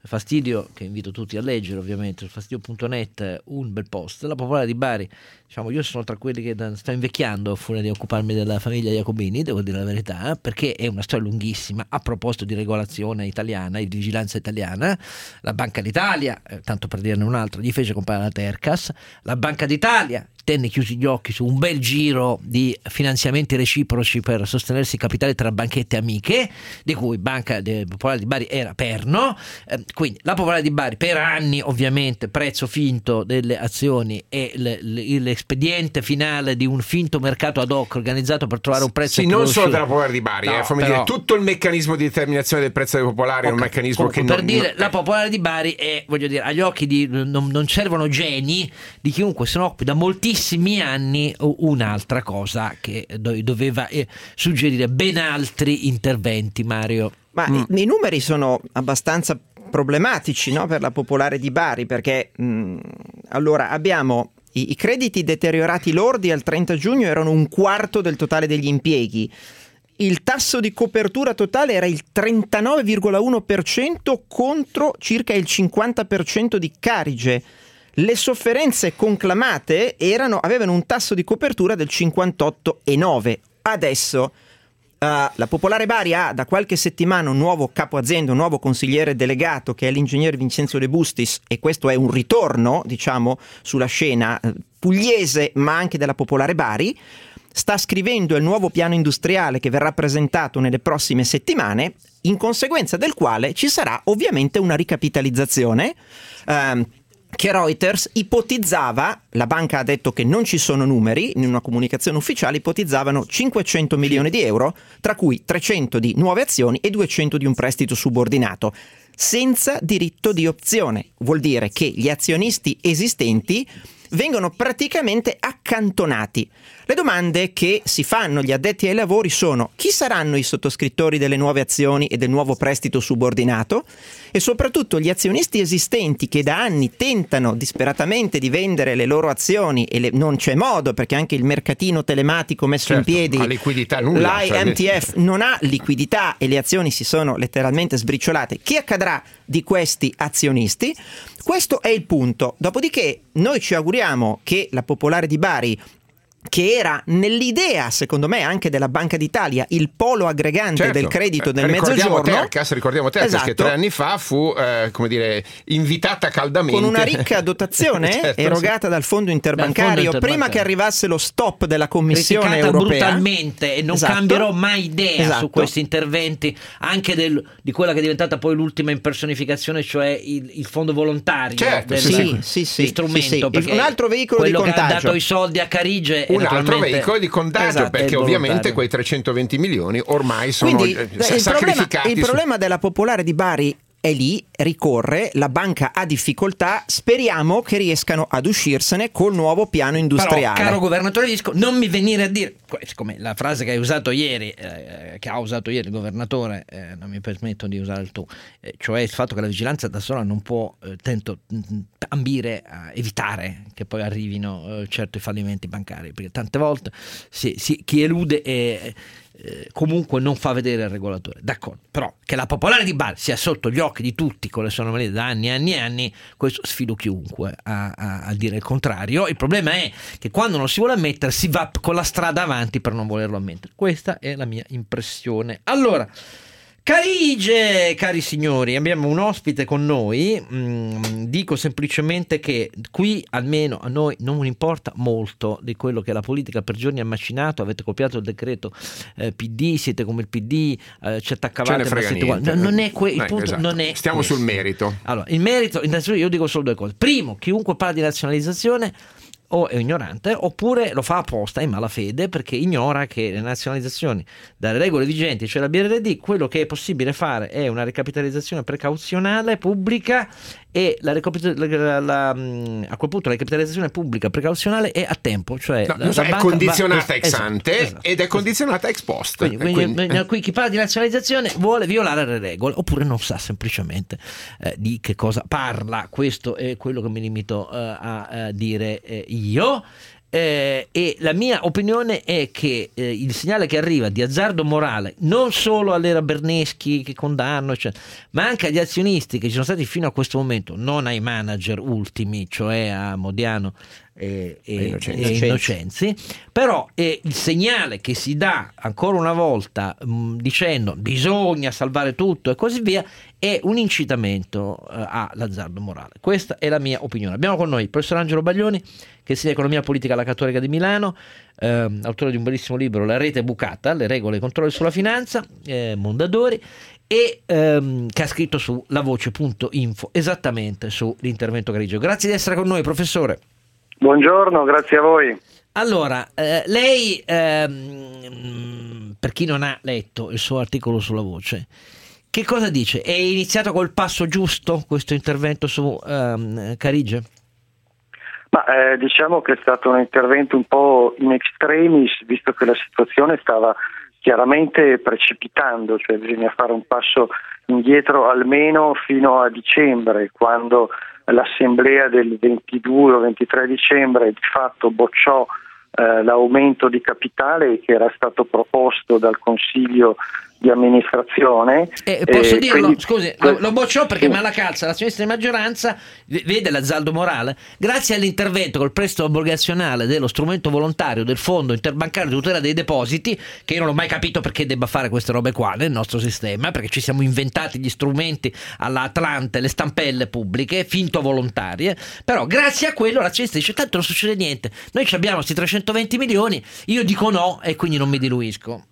C: Fastidio, che invito tutti a leggere ovviamente, sul fastidio.net, un bel post. La Popolare di Bari, diciamo, io sono tra quelli che da- sto invecchiando fuori di occuparmi della famiglia Jacobini, devo dire la verità, perché è una storia lunghissima a proposito di regolazione italiana e di vigilanza italiana. La Banca d'Italia, eh, tanto per dirne un altro, gli fece comprare la Tercas, la Banca d'Italia tenne chiusi gli occhi su un bel giro di finanziamenti reciproci per sostenersi i capitali tra banchette amiche, di cui Banca Popolare di Bari era perno. Eh, quindi la Popolare di Bari per anni ovviamente prezzo finto delle azioni e l'espediente finale di un finto mercato ad hoc organizzato per trovare un prezzo
F: Sì, non solo della Popolare di Bari,
C: No,
F: eh,
C: però-
F: dire, tutto il meccanismo di determinazione del prezzo dei popolari è un meccanismo che
C: per
F: non,
C: dire
F: non-
C: la popolare di Bari è voglio dire agli occhi di non, non servono geni di chiunque se ne occupi da moltissimi anni un'altra cosa che do- doveva eh, suggerire ben altri interventi Mario
D: Ma
F: Mm.
D: i, i numeri sono abbastanza problematici no, per la popolare di Bari perché mh, allora abbiamo i, i crediti deteriorati lordi al 30 giugno erano un quarto del totale degli impieghi. Il tasso di copertura totale era il 39,1% contro circa il 50% di Carige. Le sofferenze conclamate erano- avevano un tasso di copertura del 58,9%. Adesso Uh, la Popolare Bari ha da qualche settimana un nuovo capo azienda, un nuovo consigliere delegato che è l'ingegnere Vincenzo De Bustis e questo è un ritorno, diciamo, sulla scena eh, pugliese ma anche della Popolare Bari. Sta scrivendo il nuovo piano industriale che verrà presentato nelle prossime settimane, in conseguenza del quale ci sarà ovviamente una ricapitalizzazione. ehm, che Reuters ipotizzava, la banca ha detto che non ci sono numeri, in una comunicazione ufficiale ipotizzavano 500 milioni di euro, tra cui 300 di nuove azioni e 200 di un prestito subordinato, senza diritto di opzione. Vuol dire che gli azionisti esistenti vengono praticamente accantonati. Le domande che si fanno gli addetti ai lavori sono chi saranno i sottoscrittori delle nuove azioni e del nuovo prestito subordinato e soprattutto gli azionisti esistenti che da anni tentano disperatamente di vendere le loro azioni e le- non c'è modo perché anche il mercatino telematico messo in
F: Certo,
D: piedi
F: ha liquidità nulla, cioè-
D: l'IMTF non ha liquidità e le azioni si sono letteralmente sbriciolate. Che accadrà di questi azionisti? Questo è il punto. Dopodiché noi ci auguriamo che la Popolare di Bari che era nell'idea, secondo me, anche della Banca d'Italia, il polo aggregante
F: Certo.
D: del credito del
F: ricordiamo
D: mezzogiorno.
F: Tercas, ricordiamo Tercas che
D: Esatto.
F: tre anni fa fu eh, come dire, invitata caldamente
D: con una ricca dotazione
F: Certo,
D: erogata dal fondo interbancario
C: Dal fondo interbancario.
D: prima che arrivasse lo stop della Commissione
C: criticata
D: europea.
C: brutalmente e non
D: Esatto.
C: cambierò mai idea
D: Esatto.
C: su questi interventi anche del- di quella che è diventata poi l'ultima impersonificazione cioè il, il fondo volontario
D: Certo,
C: del
D: sì, sì, sì, sì,
C: strumento
D: sì, sì. Un altro veicolo di
C: quello che ha
D: contagio.
C: dato i soldi a Carige
F: un altro veicolo di contagio
C: Esatto,
F: perché ovviamente quei 320 milioni ormai sono
D: Quindi
F: eh,
D: il problema,
F: sacrificati
D: il problema della Popolare di Bari è lì, ricorre, la banca ha difficoltà, speriamo che riescano ad uscirsene col nuovo piano industriale.
C: Però, caro governatore Visco, non mi venire a dire, siccome la frase che hai usato ieri, eh, che ha usato ieri il governatore, eh, non mi permetto di usare il tu, eh, cioè il fatto che la vigilanza da sola non può eh, tento, mh, ambire a evitare che poi arrivino eh, certi fallimenti bancari, perché tante volte si- si- chi elude è eh, comunque non fa vedere il regolatore. D'accordo, però che la popolare di Bari sia sotto gli occhi di tutti con le sue anomalie da anni e anni e anni, questo sfido chiunque a, a- a dire il contrario. Il problema è che quando non si vuole ammettere si va con la strada avanti per non volerlo ammettere. Questa è la mia impressione. Allora, Carige, cari signori, abbiamo un ospite con noi. Mm, dico semplicemente che qui almeno a noi non importa molto di quello che la politica per giorni ha macinato. Avete copiato il decreto eh, PD, siete come il PD, eh, ci
F: Ce
C: attaccavate
F: ne
C: per
F: frega
C: sentire-
F: niente.
C: No, non è que- il
F: Eh,
C: punto
F: esatto.
C: non è
F: Stiamo
C: questo.
F: sul merito.
C: Allora, il merito, innanzitutto io dico solo due cose. Primo, chiunque parla di nazionalizzazione o è ignorante oppure lo fa apposta in malafede perché ignora che le nazionalizzazioni dalle regole vigenti, cioè la BRD, quello che è possibile fare è una ricapitalizzazione precauzionale pubblica e la, ricapital- la- la- mh, a quel punto la ricapitalizzazione pubblica precauzionale è a tempo, cioè
F: No, so, è
C: banca va-
F: condizionata ex
C: Esatto,
F: ante
C: esatto.
F: ed è condizionata ex post.
C: Quindi, quindi,
F: quindi,
C: eh, qui chi parla di nazionalizzazione vuole violare le regole oppure non sa semplicemente eh, di che cosa parla. Questo è quello che mi limito eh, a, eh, dire eh, io. Eh, e la mia opinione è che eh, il segnale che arriva di azzardo morale non solo all'era Berneschi che condanno, cioè, ma anche agli azionisti che ci sono stati fino a questo momento, non ai manager ultimi, cioè a Modiano e, e-
F: E Innocenzi.
C: Innocenzi. Però è il segnale che si dà ancora una volta mh, dicendo bisogna salvare tutto e così via è un incitamento eh, all'azzardo morale. Questa è la mia opinione. Abbiamo con noi il professor Angelo Baglioni, che insegna economia politica alla Cattolica di Milano, ehm, autore di un bellissimo libro, La rete bucata, le regole e i controlli sulla finanza, eh, Mondadori, e ehm, che ha scritto su lavoce.info esattamente sull'intervento grigio. Grazie di essere con noi, professore.
O: Buongiorno, grazie a voi.
C: Allora, eh, lei, ehm, per chi non ha letto il suo articolo sulla voce, che cosa dice? È iniziato col passo giusto questo intervento su ehm, Carige?
O: Ma eh, diciamo che è stato un intervento un po' in extremis, visto che la situazione stava chiaramente precipitando, cioè bisogna fare un passo indietro almeno fino a dicembre, quando l'assemblea del 22 o 23 dicembre di fatto bocciò eh, l'aumento di capitale che era stato proposto dal Consiglio di amministrazione.
C: Eh, posso
O: E
C: dirlo?
O: quindi-
C: Scusi, lo, lo bocciò perché
O: Sì.
C: Malacalza, la sinistra di maggioranza, vede l'azzaldo morale. Grazie all'intervento col prestito obbligazionale dello strumento volontario del Fondo Interbancario di tutela dei depositi, che io non ho mai capito perché debba fare queste robe qua nel nostro sistema, perché ci siamo inventati gli strumenti alla Atlante, le stampelle pubbliche, finto volontarie, però grazie a quello la sinistra dice tanto non succede niente, noi abbiamo questi 320 milioni, io dico no e quindi non mi diluisco.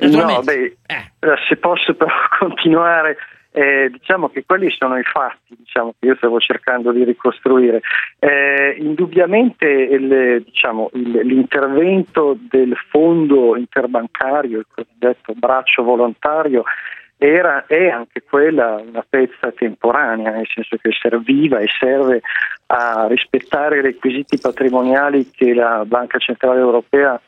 O: No, beh, eh, se posso però continuare, eh, diciamo che quelli sono i fatti diciamo, che io stavo cercando di ricostruire. Eh, indubbiamente il, diciamo, il- l'intervento del fondo interbancario, il cosiddetto braccio volontario, era, è anche quella una pezza temporanea, nel senso che serviva e serve
P: a rispettare i requisiti patrimoniali che la Banca Centrale Europea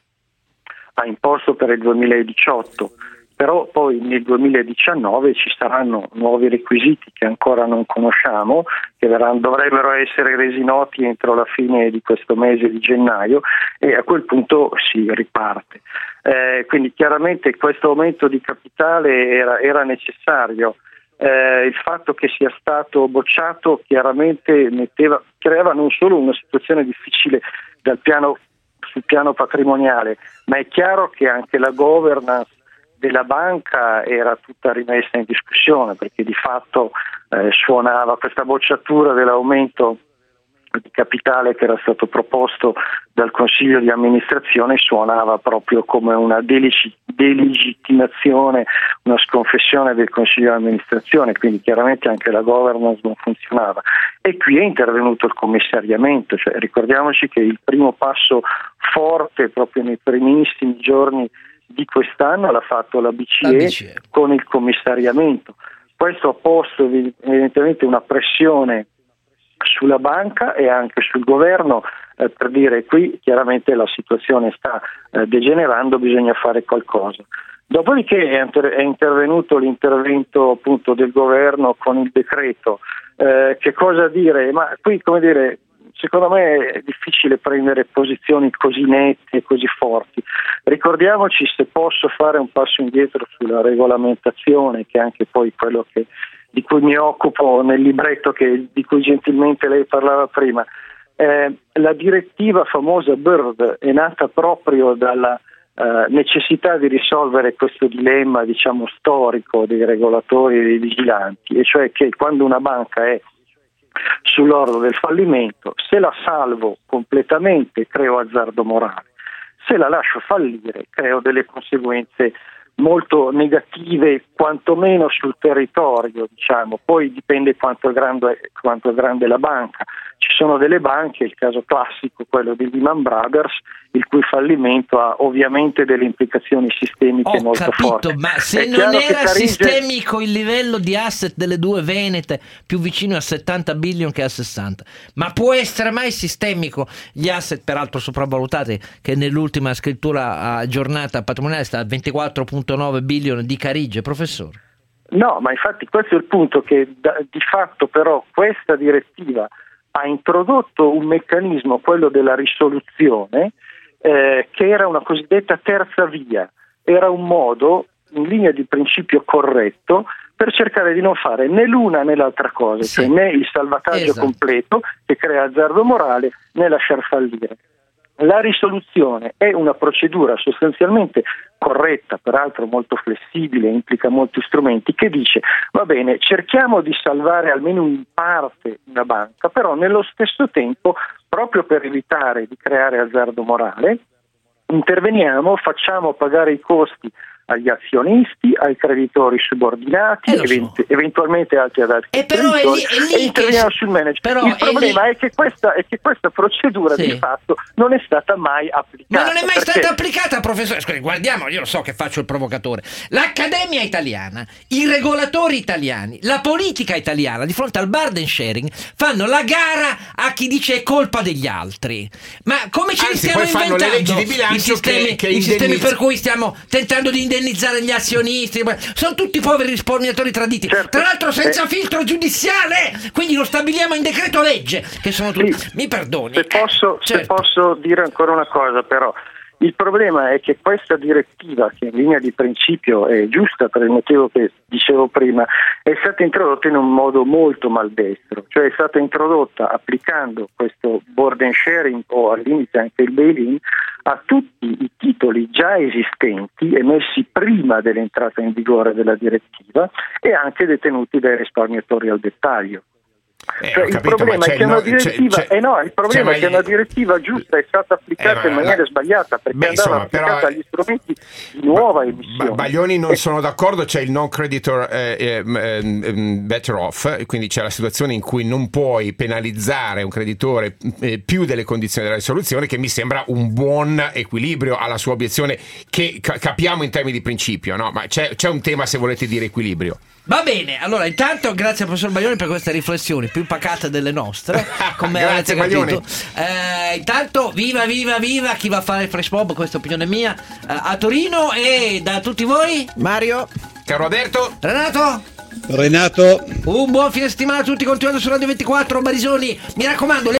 P: ha imposto per il 2018 però poi nel 2019 ci saranno nuovi requisiti che ancora non conosciamo, che verranno, dovrebbero essere resi noti entro la fine di questo mese di gennaio e a quel punto si riparte. Eh, quindi chiaramente questo aumento di capitale era, era necessario. Eh, il fatto che sia stato bocciato chiaramente metteva, creava non solo una situazione difficile piano, sul piano patrimoniale, ma è chiaro che anche la governance della banca era tutta rimessa in discussione perché di fatto eh, suonava questa bocciatura dell'aumento di capitale che era stato proposto dal Consiglio di amministrazione suonava proprio come una delegittimazione, una sconfessione del Consiglio di amministrazione, quindi chiaramente anche la governance non funzionava. E qui è intervenuto il commissariamento, cioè ricordiamoci che il primo passo forte proprio nei primissimi giorni di quest'anno l'ha fatto la BCE, la BCE, con il commissariamento. Questo ha posto evidentemente una pressione sulla banca e anche sul governo eh, per dire qui chiaramente la situazione sta eh, degenerando, bisogna fare qualcosa. Dopodiché è, inter- è intervenuto l'intervento appunto del governo con il decreto. Eh, che cosa dire? Ma qui come dire, secondo me è difficile prendere posizioni così nette e così forti. Ricordiamoci, se posso fare un passo indietro sulla regolamentazione, che è anche poi quello che, di cui mi occupo nel libretto che, di cui gentilmente lei parlava prima, eh, la direttiva famosa BIRD è nata proprio dalla eh, necessità di risolvere questo dilemma diciamo, storico dei regolatori e dei vigilanti, e cioè che quando una banca è sull'orlo del fallimento, se la salvo completamente creo azzardo morale, se la lascio fallire creo delle conseguenze molto negative quantomeno sul territorio, diciamo. poi dipende quanto è, grande, quanto è grande la banca. Ci sono delle banche, il caso classico, quello di Lehman Brothers, il cui fallimento ha ovviamente delle implicazioni sistemiche
C: Ho
P: molto
C: capito,
P: forti.
C: Ma se
P: È
C: non era
P: Carige-
C: sistemico il livello di asset delle due Venete più vicino a 70 billion che a 60, ma può essere mai sistemico gli asset peraltro sopravvalutati che nell'ultima scrittura aggiornata patrimoniale sta a 24.9 billion di Carige, professore?
P: No, ma infatti questo è il punto che da- di fatto però questa direttiva ha introdotto un meccanismo, quello della risoluzione, eh, che era una cosiddetta terza via, era un modo in linea di principio corretto per cercare di non fare né l'una né l'altra cosa, cioè né il salvataggio
C: Esatto.
P: completo che crea azzardo morale né lasciar fallire. La risoluzione è una procedura sostanzialmente corretta, peraltro molto flessibile, implica molti strumenti, che dice va bene, cerchiamo di salvare almeno in parte una banca, però nello stesso tempo, proprio per evitare di creare azzardo morale, interveniamo, facciamo pagare i costi agli azionisti, ai creditori subordinati, event- eventualmente altri ad altri
C: Eh, però è
P: creditori,
C: lì- è lì
P: e
C: che
P: interveniamo
C: si-
P: sul manager.
C: però
P: Il
C: è
P: problema
C: lì-
P: è, che questa, è che questa procedura
C: Sì.
P: di fatto non è stata mai applicata.
C: Ma non è mai
P: perché-
C: stata applicata, professore. Scusi, guardiamo, io lo so che faccio il provocatore. L'Accademia italiana, i regolatori italiani, la politica italiana di fronte al burden sharing fanno la gara a chi dice è colpa degli altri. Ma come ce li
F: Anzi,
C: stiamo
F: poi fanno le
C: inventando?
F: leggi di bilancio
C: I sistemi,
F: che- che
C: i sistemi per cui stiamo tentando di indennizzare gli azionisti. Sono tutti poveri risparmiatori traditi. Tra l'altro senza
P: Eh.
C: filtro giudiziale. Quindi lo stabiliamo in decreto legge. Che sono tutti. Mi perdoni.
P: Se posso, se
C: Certo.
P: posso dire ancora una cosa, però, il problema è che questa direttiva, che in linea di principio è giusta per il motivo che dicevo prima, è stata introdotta in un modo molto maldestro, cioè è stata introdotta applicando questo board and sharing o al limite anche il bail-in a tutti i titoli già esistenti emessi prima dell'entrata in vigore della direttiva e anche detenuti dai risparmiatori al dettaglio.
F: Eh,
P: Cioè,
F: ho
P: il
F: capito,
P: problema
F: ma
P: è che una
F: no- c'è-
P: direttiva,
F: c'è-
P: eh no, il problema è che una direttiva giusta è stata applicata
F: Eh,
P: in
F: ma
P: maniera
F: la-
P: sbagliata perché
F: Beh,
P: andava applicata agli strumenti di nuova emissione.
F: Ba- Baglioni non sono d'accordo, c'è il non creditor eh, ehm, ehm, better off, quindi c'è la situazione in cui non puoi penalizzare un creditore eh, più delle condizioni della risoluzione, che mi sembra un buon equilibrio alla sua obiezione, che ca- capiamo in termini di principio, no? ma c'è, c'è un tema se volete dire equilibrio.
C: Va bene, allora intanto grazie al professor Baglioni per queste riflessioni più pacate delle nostre, come
F: Grazie,
C: avete capito.
F: Baglioni.
C: Eh, intanto viva viva viva chi va a fare il Fresh Mob, questa è opinione mia, eh, a Torino e da tutti voi
D: Mario,
F: Caro Alberto,
C: Renato,
J: Renato.
C: un buon fine settimana a tutti, continuando su Radio 24, Barisoni, mi raccomando